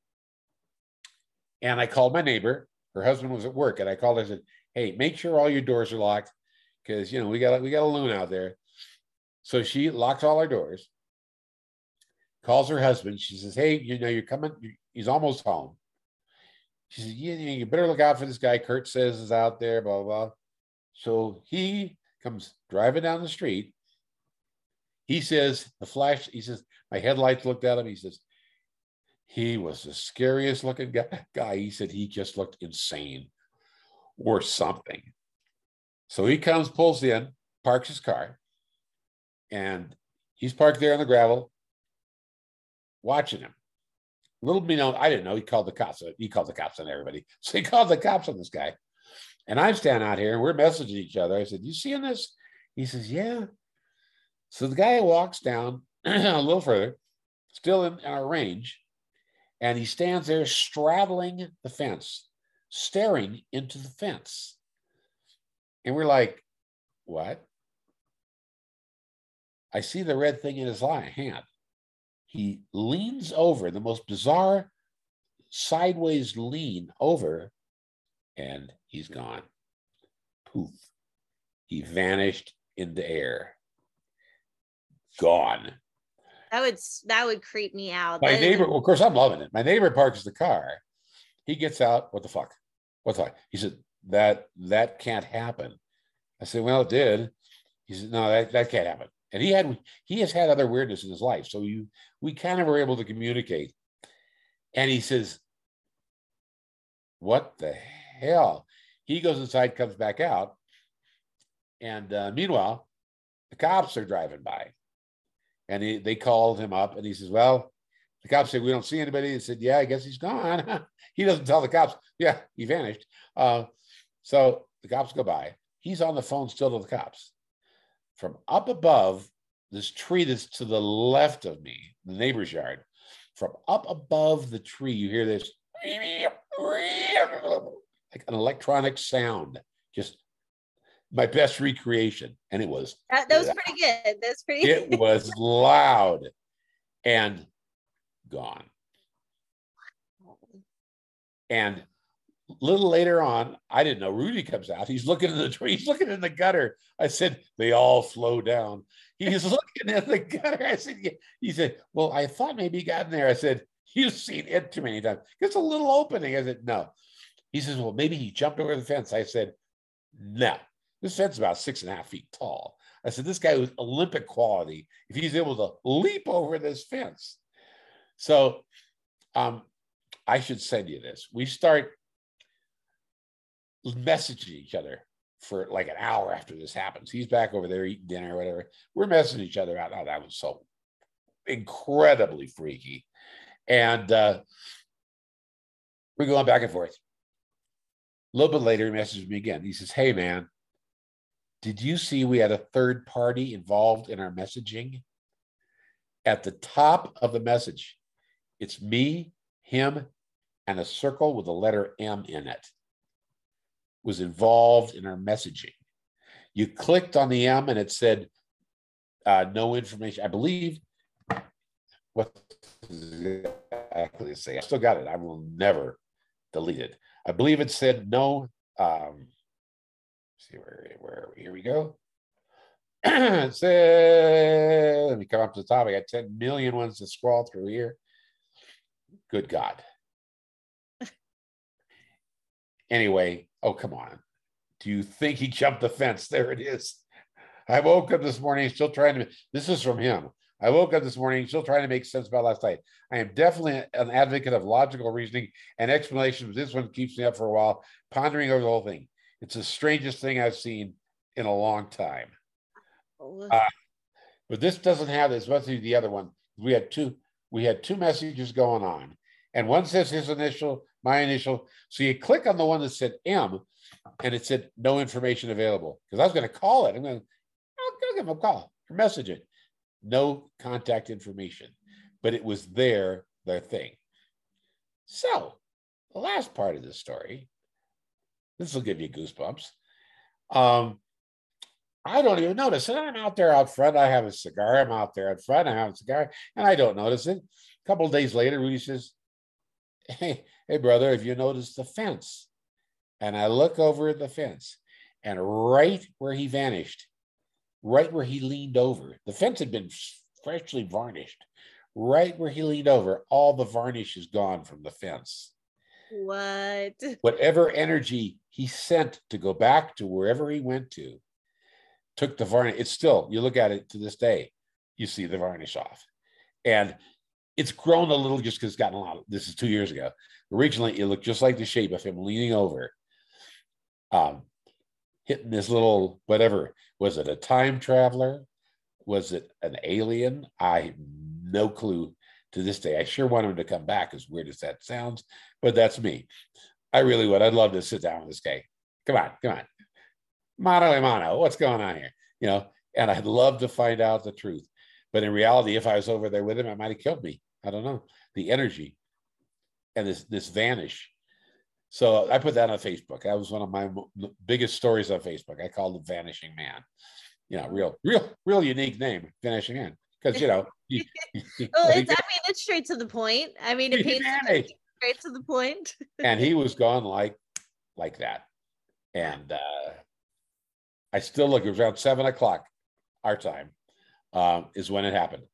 And I called my neighbor. Her husband was at work, and I called her and said, Hey, make sure all your doors are locked because you know we got we got a loon out there. So she locks all our doors, calls her husband. She says, Hey, you know, you're coming, he's almost home. She says, Yeah, you better look out for this guy. Kurt says is out there, blah, blah, blah. So he comes driving down the street. He says, the flash, he says, my headlights looked at him. He says, he was the scariest looking guy. guy. He said he just looked insane or something. So he comes, pulls in, parks his car, and he's parked there on the gravel, watching him. Little me know, I didn't know he called the cops. He called the cops on everybody. So he called the cops on this guy. And I'm standing out here and we're messaging each other. I said, You seeing this? He says, Yeah. So the guy walks down a little further, still in our range, and he stands there straddling the fence, staring into the fence. And we're like, What? I see the red thing in his hand. He leans over, the most bizarre sideways lean over, and he's gone. Poof. He vanished into air. Gone. That would that would creep me out. My That neighbor, well, of course, I'm loving it. My neighbor parks the car. He gets out. What the fuck? What the fuck? He said, that that can't happen. I said, well, it did. He said, no, that, that can't happen. And he had he has had other weirdness in his life. So you we kind of were able to communicate. And he says, What the hell? He goes inside, comes back out. And uh, meanwhile, the cops are driving by. And he, they called him up and he says, Well, the cops said, We don't see anybody. He said, Yeah, I guess he's gone. he doesn't tell the cops, Yeah, he vanished. Uh, so the cops go by. He's on the phone still to the cops. From up above this tree that's to the left of me, the neighbor's yard, from up above the tree, you hear this like an electronic sound. Just my best recreation. And it was that, that was pretty good. That's pretty. it was loud and gone. And a little later on, I didn't know Rudy comes out. He's looking in the tree, he's looking in the gutter. I said, they all slow down. He's looking in the gutter. I said, yeah. he said, Well, I thought maybe he got in there. I said, You've seen it too many times. It's a little opening. I said, No. He says, Well, maybe he jumped over the fence. I said, No. This is about six and a half feet tall. I said, This guy was Olympic quality if he's able to leap over this fence. So um, I should send you this. We start messaging each other for like an hour after this happens. He's back over there eating dinner or whatever. We're messaging each other out. Oh, that was so incredibly freaky. And uh, we're going back and forth. A little bit later, he messages me again. He says, Hey, man, did you see we had a third party involved in our messaging? At the top of the message, it's me, him, and a circle with the letter M in it was involved in our messaging. You clicked on the M and it said uh, no information. I believe what exactly say. I still got it. I will never delete it. I believe it said no. Um, see where where are we? Here we go. it let me come up to the top. I got 10 million ones to scroll through here. Good God. anyway, oh, come on. Do you think he jumped the fence? There it is. I woke up this morning still trying to. This is from him. I woke up this morning still trying to make sense about last night. I am definitely an advocate of logical reasoning and explanations. This one keeps me up for a while, pondering over the whole thing. It's the strangest thing I've seen in a long time. Uh, but this doesn't have this. Must be the other one. We had two. We had two messages going on, and one says his initial, my initial. So you click on the one that said M, and it said no information available. Because I was going to call it. I'm going. I'll give him a call or message it. No contact information, but it was there. Their thing. So the last part of the story. This will give you goosebumps. Um, I don't even notice it. I'm out there out front. I have a cigar. I'm out there out front. I have a cigar, and I don't notice it. A couple days later, Rudy says, "Hey, hey, brother, have you noticed the fence?" And I look over at the fence, and right where he vanished, right where he leaned over, the fence had been freshly varnished. Right where he leaned over, all the varnish is gone from the fence. What? Whatever energy he sent to go back to wherever he went to took the varnish. It's still, you look at it to this day, you see the varnish off. And it's grown a little just because it's gotten a lot. Of, this is two years ago. Originally, it looked just like the shape of him leaning over, um, hitting this little whatever. Was it a time traveler? Was it an alien? I no clue to this day. I sure want him to come back, as weird as that sounds, but that's me. I really would. I'd love to sit down with this guy. Come on, come on mano a mano, what's going on here? You know, and I'd love to find out the truth. But in reality, if I was over there with him, I might have killed me. I don't know. The energy and this this vanish. So I put that on Facebook. That was one of my biggest stories on Facebook. I called it Vanishing Man. You know, real, real, real unique name, Vanishing Man. Because you know, you, well, it's, I mean, it's straight to the point. I mean, it paints straight to the point. and he was gone like, like that, and uh, I still look. It was around seven o'clock, our time, um, is when it happened.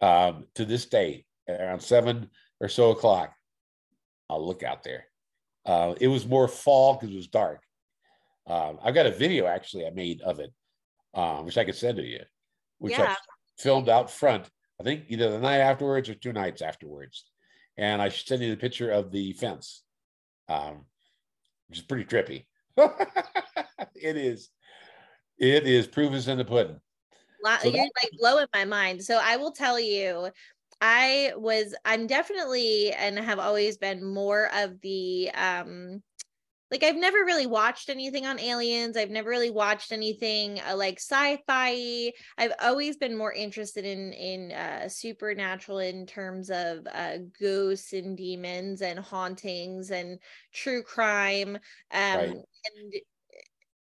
Um, to this day, around seven or so o'clock, I'll look out there. Uh, it was more fall because it was dark. Um, I've got a video actually I made of it, um, which I could send to you, which yeah. I filmed out front. I think either the night afterwards or two nights afterwards, and I should send you the picture of the fence, um, which is pretty trippy. it is. It is proof is in the pudding. So You're like blowing my mind. So I will tell you, I was, I'm definitely and have always been more of the um like I've never really watched anything on aliens. I've never really watched anything uh, like sci-fi. I've always been more interested in in uh, supernatural in terms of uh, ghosts and demons and hauntings and true crime. Um, right. And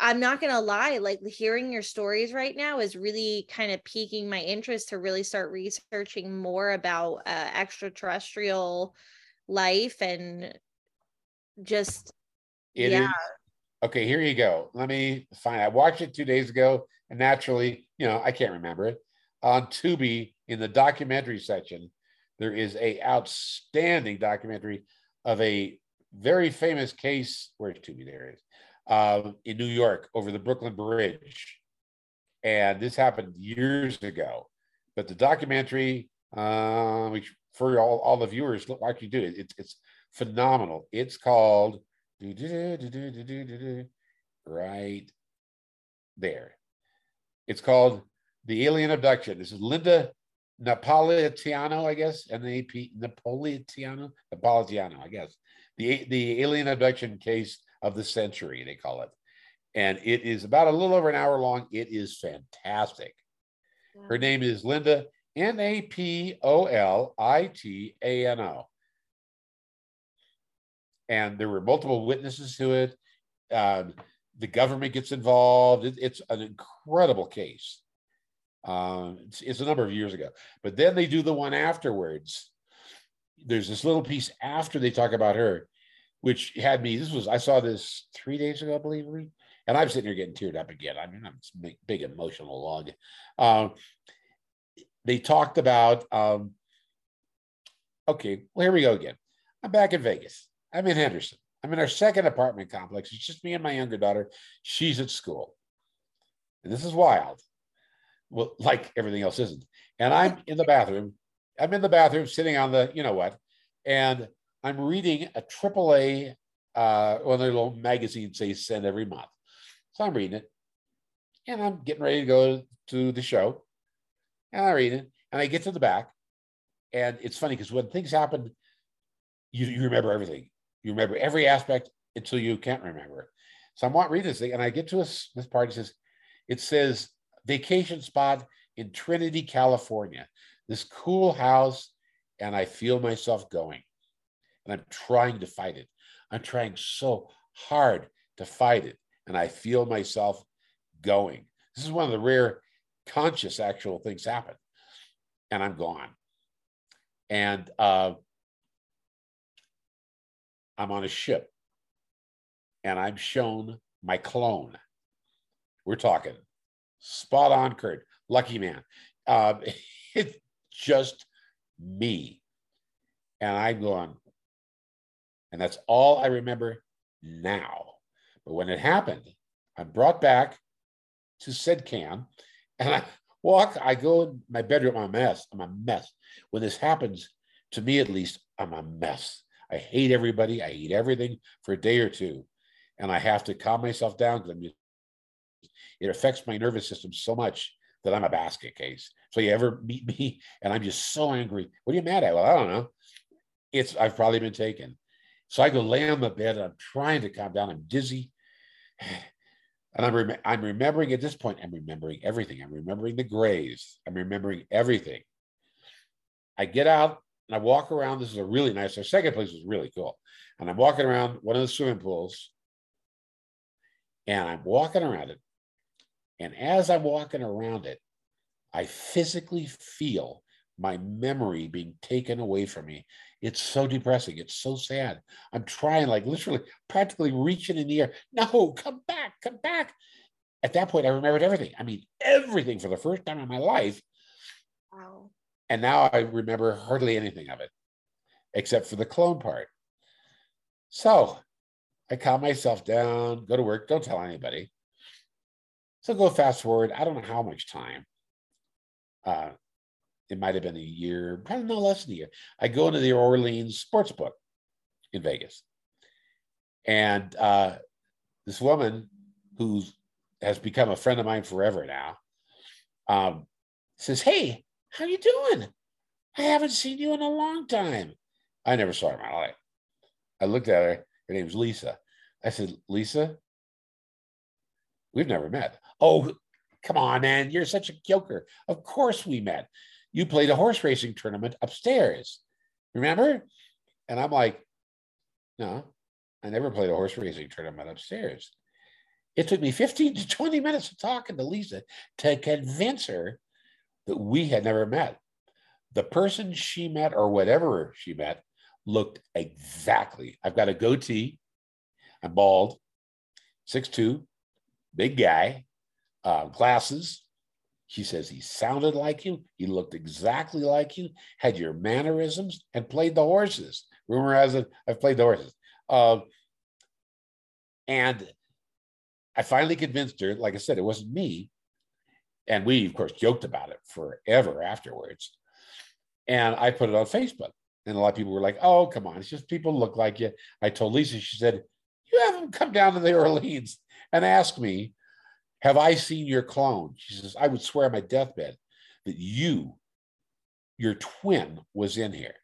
I'm not going to lie, like hearing your stories right now is really kind of piquing my interest to really start researching more about uh, extraterrestrial life and just, it yeah. Is, okay, here you go. Let me find. I watched it two days ago, and naturally, you know, I can't remember it. On Tubi, in the documentary section, there is a outstanding documentary of a very famous case. Where's Tubi? There is uh, in New York over the Brooklyn Bridge. And this happened years ago. But the documentary, uh, which for all, all the viewers, like you do, it, it's, it's phenomenal. It's called right there. It's called The Alien Abduction. This is Linda Napolitano, I guess, and the N-A-P, Napolitano, Napolitano, I guess. The, the alien abduction case of the century, they call it. And it is about a little over an hour long. It is fantastic. Her name is Linda, N A P O L I T A N O. And there were multiple witnesses to it. The government gets involved. It, it's an incredible case. Um, it's, it's, a number of years ago. But then they do the one afterwards. There's this little piece after they talk about her which had me. This was I saw this three days ago, I believe, and I'm sitting here getting teared up again. I mean, I'm big, big emotional log. Um, they talked about. Um, okay, well, here we go again. I'm back in Vegas. I'm in Henderson. I'm in our second apartment complex. It's just me and my younger daughter. She's at school. And this is wild. Well, like everything else isn't. And I'm in the bathroom. I'm in the bathroom sitting on the, you know what, and I'm reading a AAA, uh, one of their little magazines they send every month. So I'm reading it, and I'm getting ready to go to the show, and I read it, and I get to the back, and it's funny because when things happen, you, you remember everything. You remember every aspect until you can't remember. It. So I'm not reading this thing, and I get to this, this part. It says, it says vacation spot in Trinity, California. This cool house, and I feel myself going. And I'm trying to fight it. I'm trying so hard to fight it, and I feel myself going. This is one of the rare conscious actual things happen. And I'm gone. And uh, I'm on a ship and I'm shown my clone. We're talking spot on, Kurt. Lucky man. Um, it's just me. And I'm going, and that's all I remember now. But when it happened, I'm brought back to SEDCAM and I walk, I go in my bedroom, I'm a mess. I'm a mess. When this happens, to me at least, I'm a mess. I hate everybody. I hate everything for a day or two. And I have to calm myself down because it affects my nervous system so much that I'm a basket case. So you ever meet me and I'm just so angry. What are you mad at? Well, I don't know. It's I've probably been taken. So I go lay on the bed and I'm trying to calm down. I'm dizzy. And I'm, rem- I'm remembering at this point, I'm remembering everything. I'm remembering the graves. I'm remembering everything. I get out and I walk around. This is a really nice, our second place was really cool. And I'm walking around one of the swimming pools and I'm walking around it. And as I'm walking around it, I physically feel my memory being taken away from me. It's so depressing. It's so sad. I'm trying, like literally, practically reaching in the air. No, come back, come back. At that point, I remembered everything. I mean, everything for the first time in my life. And now I remember hardly anything of it, except for the clone part. So I calm myself down, go to work, don't tell anybody. So go fast forward. I don't know how much time. Uh, it might have been a year, probably no less than a year. I go into the Orleans sports book in Vegas. And uh, this woman who has become a friend of mine forever now um, says, Hey, how you doing? I haven't seen you in a long time. I never saw her in my life. I looked at her. Her name's Lisa. I said, Lisa, we've never met. Oh, come on, man. You're such a joker. Of course we met. You played a horse racing tournament upstairs. Remember? And I'm like, no, I never played a horse racing tournament upstairs. It took me 15 to 20 minutes of talking to Lisa to convince her that we had never met. The person she met, or whatever she met, looked exactly. I've got a goatee. I'm bald, 6'2, big guy, uh, glasses, she says he sounded like you, he looked exactly like you, had your mannerisms, and played the horses. Rumor has it, I've played the horses. Uh, and I finally convinced her, like I said, it wasn't me. And we, of course, joked about it forever afterwards. And I put it on Facebook. And a lot of people were like, oh, come on, it's just people look like you. I told Lisa, she said, you have them come down to the Orleans and ask me have I seen your clone? She says, I would swear on my deathbed that you, your twin, was in here.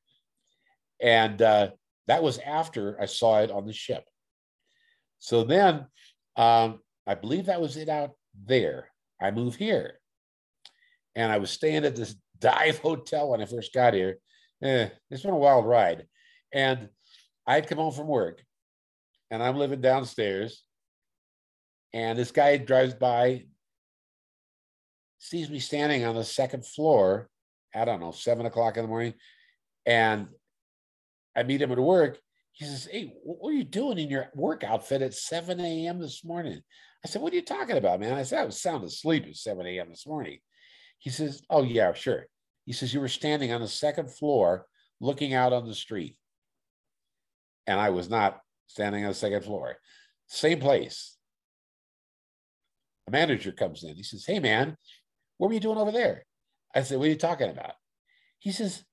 And uh, that was after I saw it on the ship. So then um, I believe that was it out there. I move here. And I was staying at this dive hotel when I first got here. Eh, it's been a wild ride. And I'd come home from work and I'm living downstairs and this guy drives by, sees me standing on the second floor, I don't know, seven o'clock in the morning. And I meet him at work. He says, Hey, what are you doing in your work outfit at 7 a.m. this morning? I said, What are you talking about, man? I said, I was sound asleep at 7 a.m. this morning. He says, Oh, yeah, sure. He says, You were standing on the second floor looking out on the street. And I was not standing on the second floor. Same place a manager comes in. He says, Hey, man, What were you doing over there? I said, What are you talking about? He says,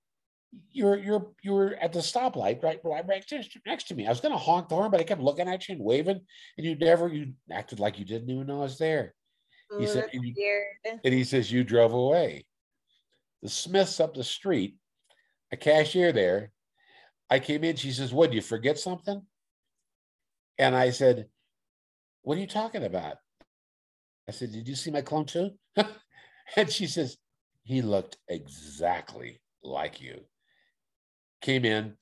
You're you're you were at the stoplight right, right, next to me. I was gonna honk the horn, but I kept looking at you and waving, and you never you acted like you didn't even know I was there. He said, and you- And he says, You drove away. The Smiths up the street, a cashier there. I came in. She says, What, did you forget something? And I said, What are you talking about? I said, Did you see my clone too? and she says, He looked exactly like you. Came in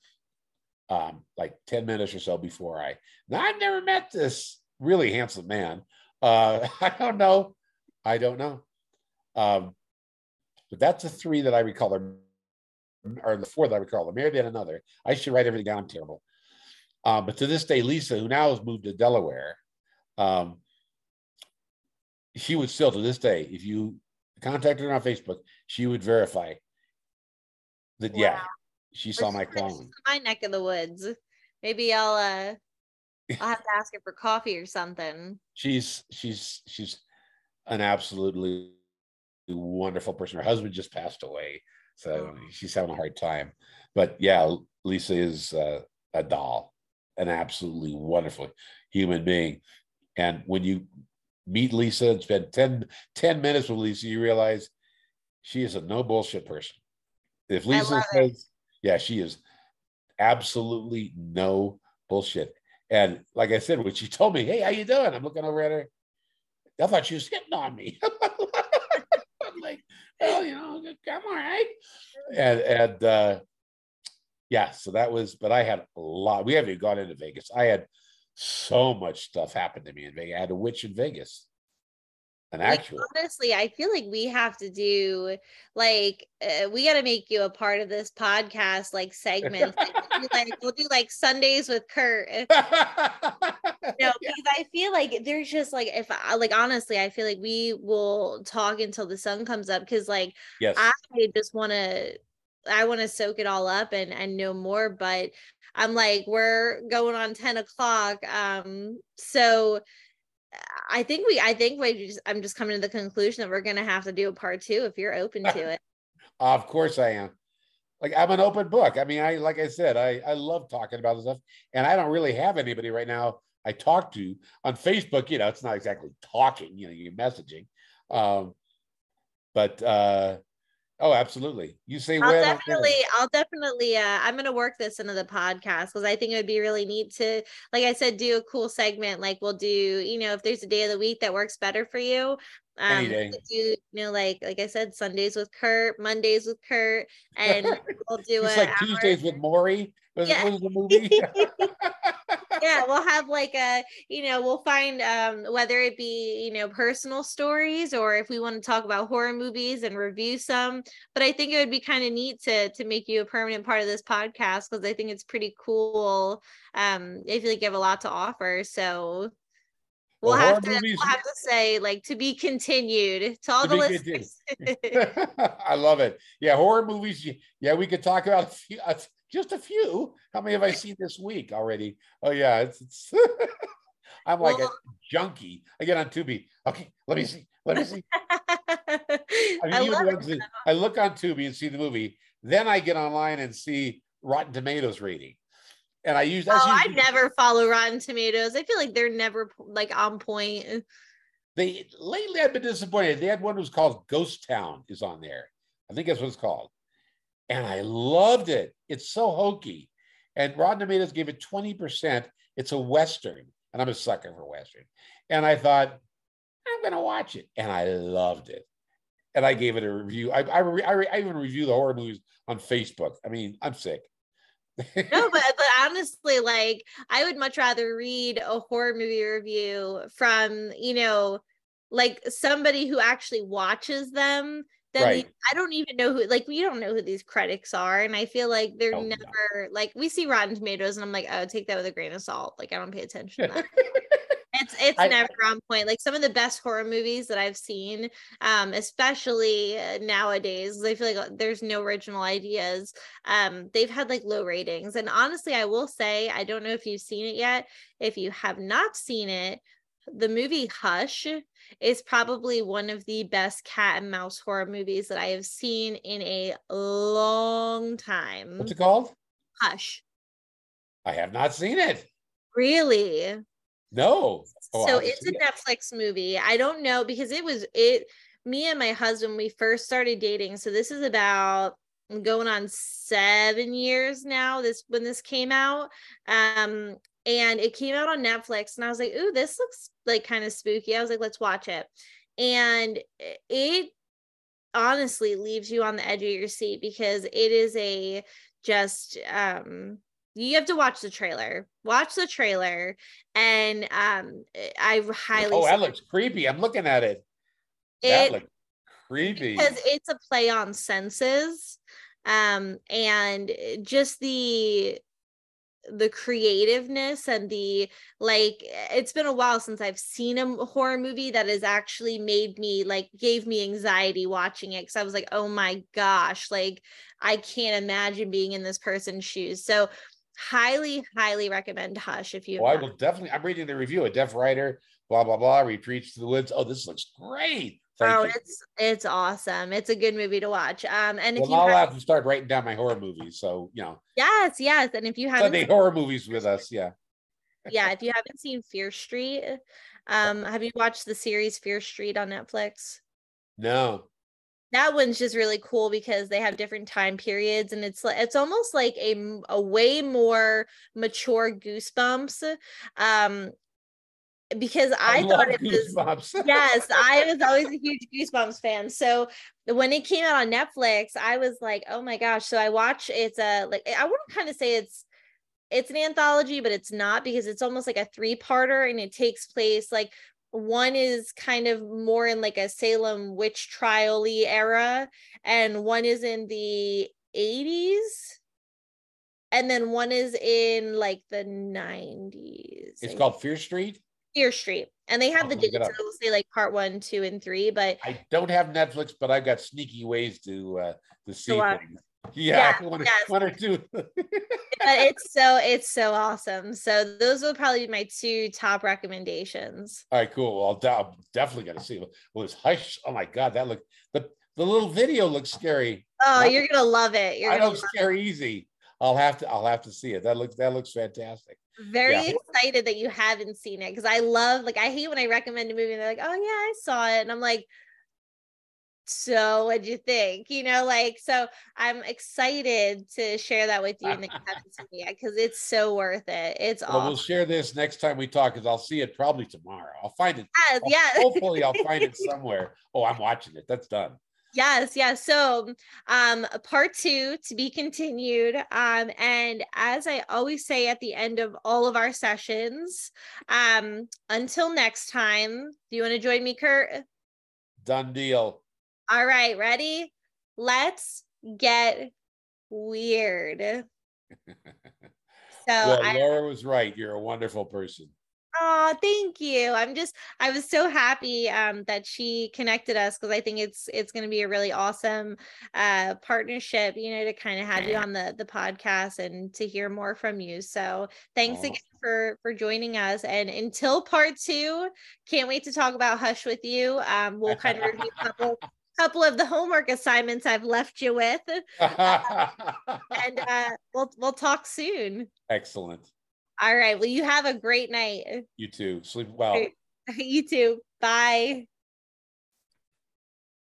um, like 10 minutes or so before I. Now, I've never met this really handsome man. Uh, I don't know. I don't know. Um, but that's the three that I recall, or, the four that I recall. The married and another. I should write everything down. I'm terrible. Um, but to this day, Lisa, who now has moved to Delaware, um, she would still to this day, if you contacted her on Facebook, she would verify that yeah, Wow. She saw my clone. my neck of the woods. Maybe I'll uh I'll have to ask her for coffee or something. She's she's she's an absolutely wonderful person. Her husband just passed away, so she's having a hard time. But yeah, Lisa is uh, a doll, an absolutely wonderful human being. And when you meet Lisa and spend 10, 10 minutes with Lisa, you realize she is a no bullshit person. If Lisa says, yeah, she is absolutely no bullshit. And like I said, when she told me, "Hey, how you doing?" I'm looking over at her. I thought she was hitting on me. I'm like, well, you know, I'm all right. And and uh, yeah, so that was. But I had a lot. We haven't even gone into Vegas. I had so much stuff happen to me in Vegas. I had a witch in Vegas, an Like, honestly, I feel like we have to do like uh, we got to make you a part of this podcast, like segments. Like, we'll, do, like we'll do like Sundays with Kurt. uh, No, Yeah. because I feel like there's just like if I like honestly, I feel like we will talk until the sun comes up because like Yes. I just want to I want to soak it all up and and know more. But I'm like we're going on ten o'clock, um, so I think we I think we just I'm just coming to the conclusion that we're gonna have to do a part two if you're open to it. Of course I am. Like I'm an open book. I mean, I like I said, I I love talking about this stuff, and I don't really have anybody right now I talk to on Facebook. You know, it's not exactly talking. You know, you're messaging. Um, but uh, oh, absolutely. You say I'll there. definitely, I'll definitely, uh, I'm gonna work this into the podcast because I think it would be really neat to, like I said, do a cool segment. Like we'll do, you know, if there's a day of the week that works better for you. Any Um, day. we could do, you know, like like I said, Sundays with Kurt, Mondays with Kurt, and we'll do It's like hour- Tuesdays with Morrie. Yeah. what was the movie? yeah we'll have like a you know we'll find um whether it be you know personal stories or if we want to talk about horror movies and review some but i think it would be kind of neat to to make you a permanent part of this podcast because i think it's pretty cool um i feel like you have a lot to offer so we'll Well, have to movies- we'll have to say like to be continued to all To the listeners I love it. Yeah, horror movies. Yeah, we could talk about a few, uh, just a few. How many have I seen this week already? Oh yeah, it's. it's I'm like Well- a junkie. I get on Tubi. Okay, let me see. Let me see. I, mean, I that- I look on Tubi and see the movie. Then I get online and see Rotten Tomatoes rating, and I use. Oh, I usually- never follow Rotten Tomatoes. I feel like they're never like on point. They lately I've been disappointed. They had one that was called Ghost Town is on there. I think that's what it's called. And I loved it. It's so hokey. And Rotten Tomatoes gave it 20%. It's a Western. And I'm a sucker for Western. And I thought, I'm gonna watch it. And I loved it. And I gave it a review. I, I, I, I even review the horror movies on Facebook. I mean, I'm sick. no, but, but honestly, like I would much rather read a horror movie review from, you know, like somebody who actually watches them than Right. I don't even know who like we don't know who these critics are. And I feel like they're Oh, no. never like we see Rotten Tomatoes and I'm like, oh, take that with a grain of salt. Like I don't pay attention to that. It's it's I- never on point. Like some of the best horror movies that I've seen, um, especially uh, nowadays, I feel like there's no original ideas. Um, they've had like low ratings, and honestly, I will say I don't know if you've seen it yet. If you have not seen it, the movie Hush is probably one of the best cat and mouse horror movies that I have seen in a long time. What's it called? Hush. I have not seen it. Really? No. Oh, so it's a it. Netflix movie. I don't know because it was it me and my husband we first started dating. So this is about going on 7 years now this when this came out. Um and it came out on Netflix and I was like, "Ooh, this looks like kind of spooky." I was like, "Let's watch it." And it honestly leaves you on the edge of your seat because it is a just um you have to watch the trailer. Watch the trailer and um I highly Oh, that looks creepy. I'm looking at it. That it looks creepy. because it's a play on senses um and just the the creativeness and the like it's been a while since i've seen a horror movie that has actually made me like gave me anxiety watching it because i was like oh my gosh like i can't imagine being in this person's shoes so highly highly recommend hush if you Oh, I will definitely. I'm reading the review. A deaf writer, blah blah blah. Retreats to the woods. Oh, this looks great. Thank oh you. it's it's awesome it's a good movie to watch um and if you I'll have, have to start writing down my horror movies. So you know, yes yes and if you haven't Sunday horror movies with us. Yeah. yeah, if you haven't seen Fear Street, um, have you watched the series Fear Street on Netflix? No. That one's just really cool because they have different time periods and it's like it's almost like a a way more mature goosebumps. Um because I, love thought it was yes, I was always a huge Goosebumps fan. So when it came out on Netflix, I was like, oh my gosh. So I watch it's a like I wouldn't kind of say it's it's an anthology, but it's not because it's almost like a three-parter and it takes place like one is kind of more in like a Salem witch trial era, and one is in the 80s. And then one is in like the 90s. It's called Fear Street. Fear Street. And they have I'll the look it dates. up. It'll say like part one, two, and three. But I don't have Netflix, but I've got sneaky ways to uh to see watch. things. Yeah, Yeah, one, or- yes. one or two. but it's so it's so awesome. So those will probably be my two top recommendations. All right, cool. Well, I'll, I'm definitely gonna see. it. Well, it's hush. Oh my god, that look the the little video looks scary. Oh, you're gonna love it. You're I don't scare easy. I'll have to. I'll have to see it. That looks. That looks fantastic. Very yeah. excited that you haven't seen it because I love like I hate when I recommend a movie and they're like, oh yeah, I saw it. And I'm like, so what'd you think? You know, like so I'm excited to share that with you and that you haven't seen it yet because it's so worth it. It's Well, we'll share this next time we talk, because I'll see it probably tomorrow. I'll find it. Yes, I'll- yeah. Hopefully, I'll find it somewhere. Oh, I'm watching it. That's done. Yes, yes. So, um, part two to be continued. Um, and as I always say at the end of all of our sessions, um, until next time, do you want to join me, Kurt? Done deal. All right, ready? Let's get weird. So, well, I, Laura was right. You're a wonderful person. Oh, thank you. I'm just I was so happy um that she connected us because I think it's it's going to be a really awesome uh partnership, you know, to kind of have you on the the podcast and to hear more from you. So, thanks Aw. again for for joining us and until part 2, can't wait to talk about Hush with you. Um we'll kind of review a couple couple of the homework assignments I've left you with and uh we'll we'll talk soon. Excellent. All right. Well, you have a great night. You too. Sleep well. You too. Bye.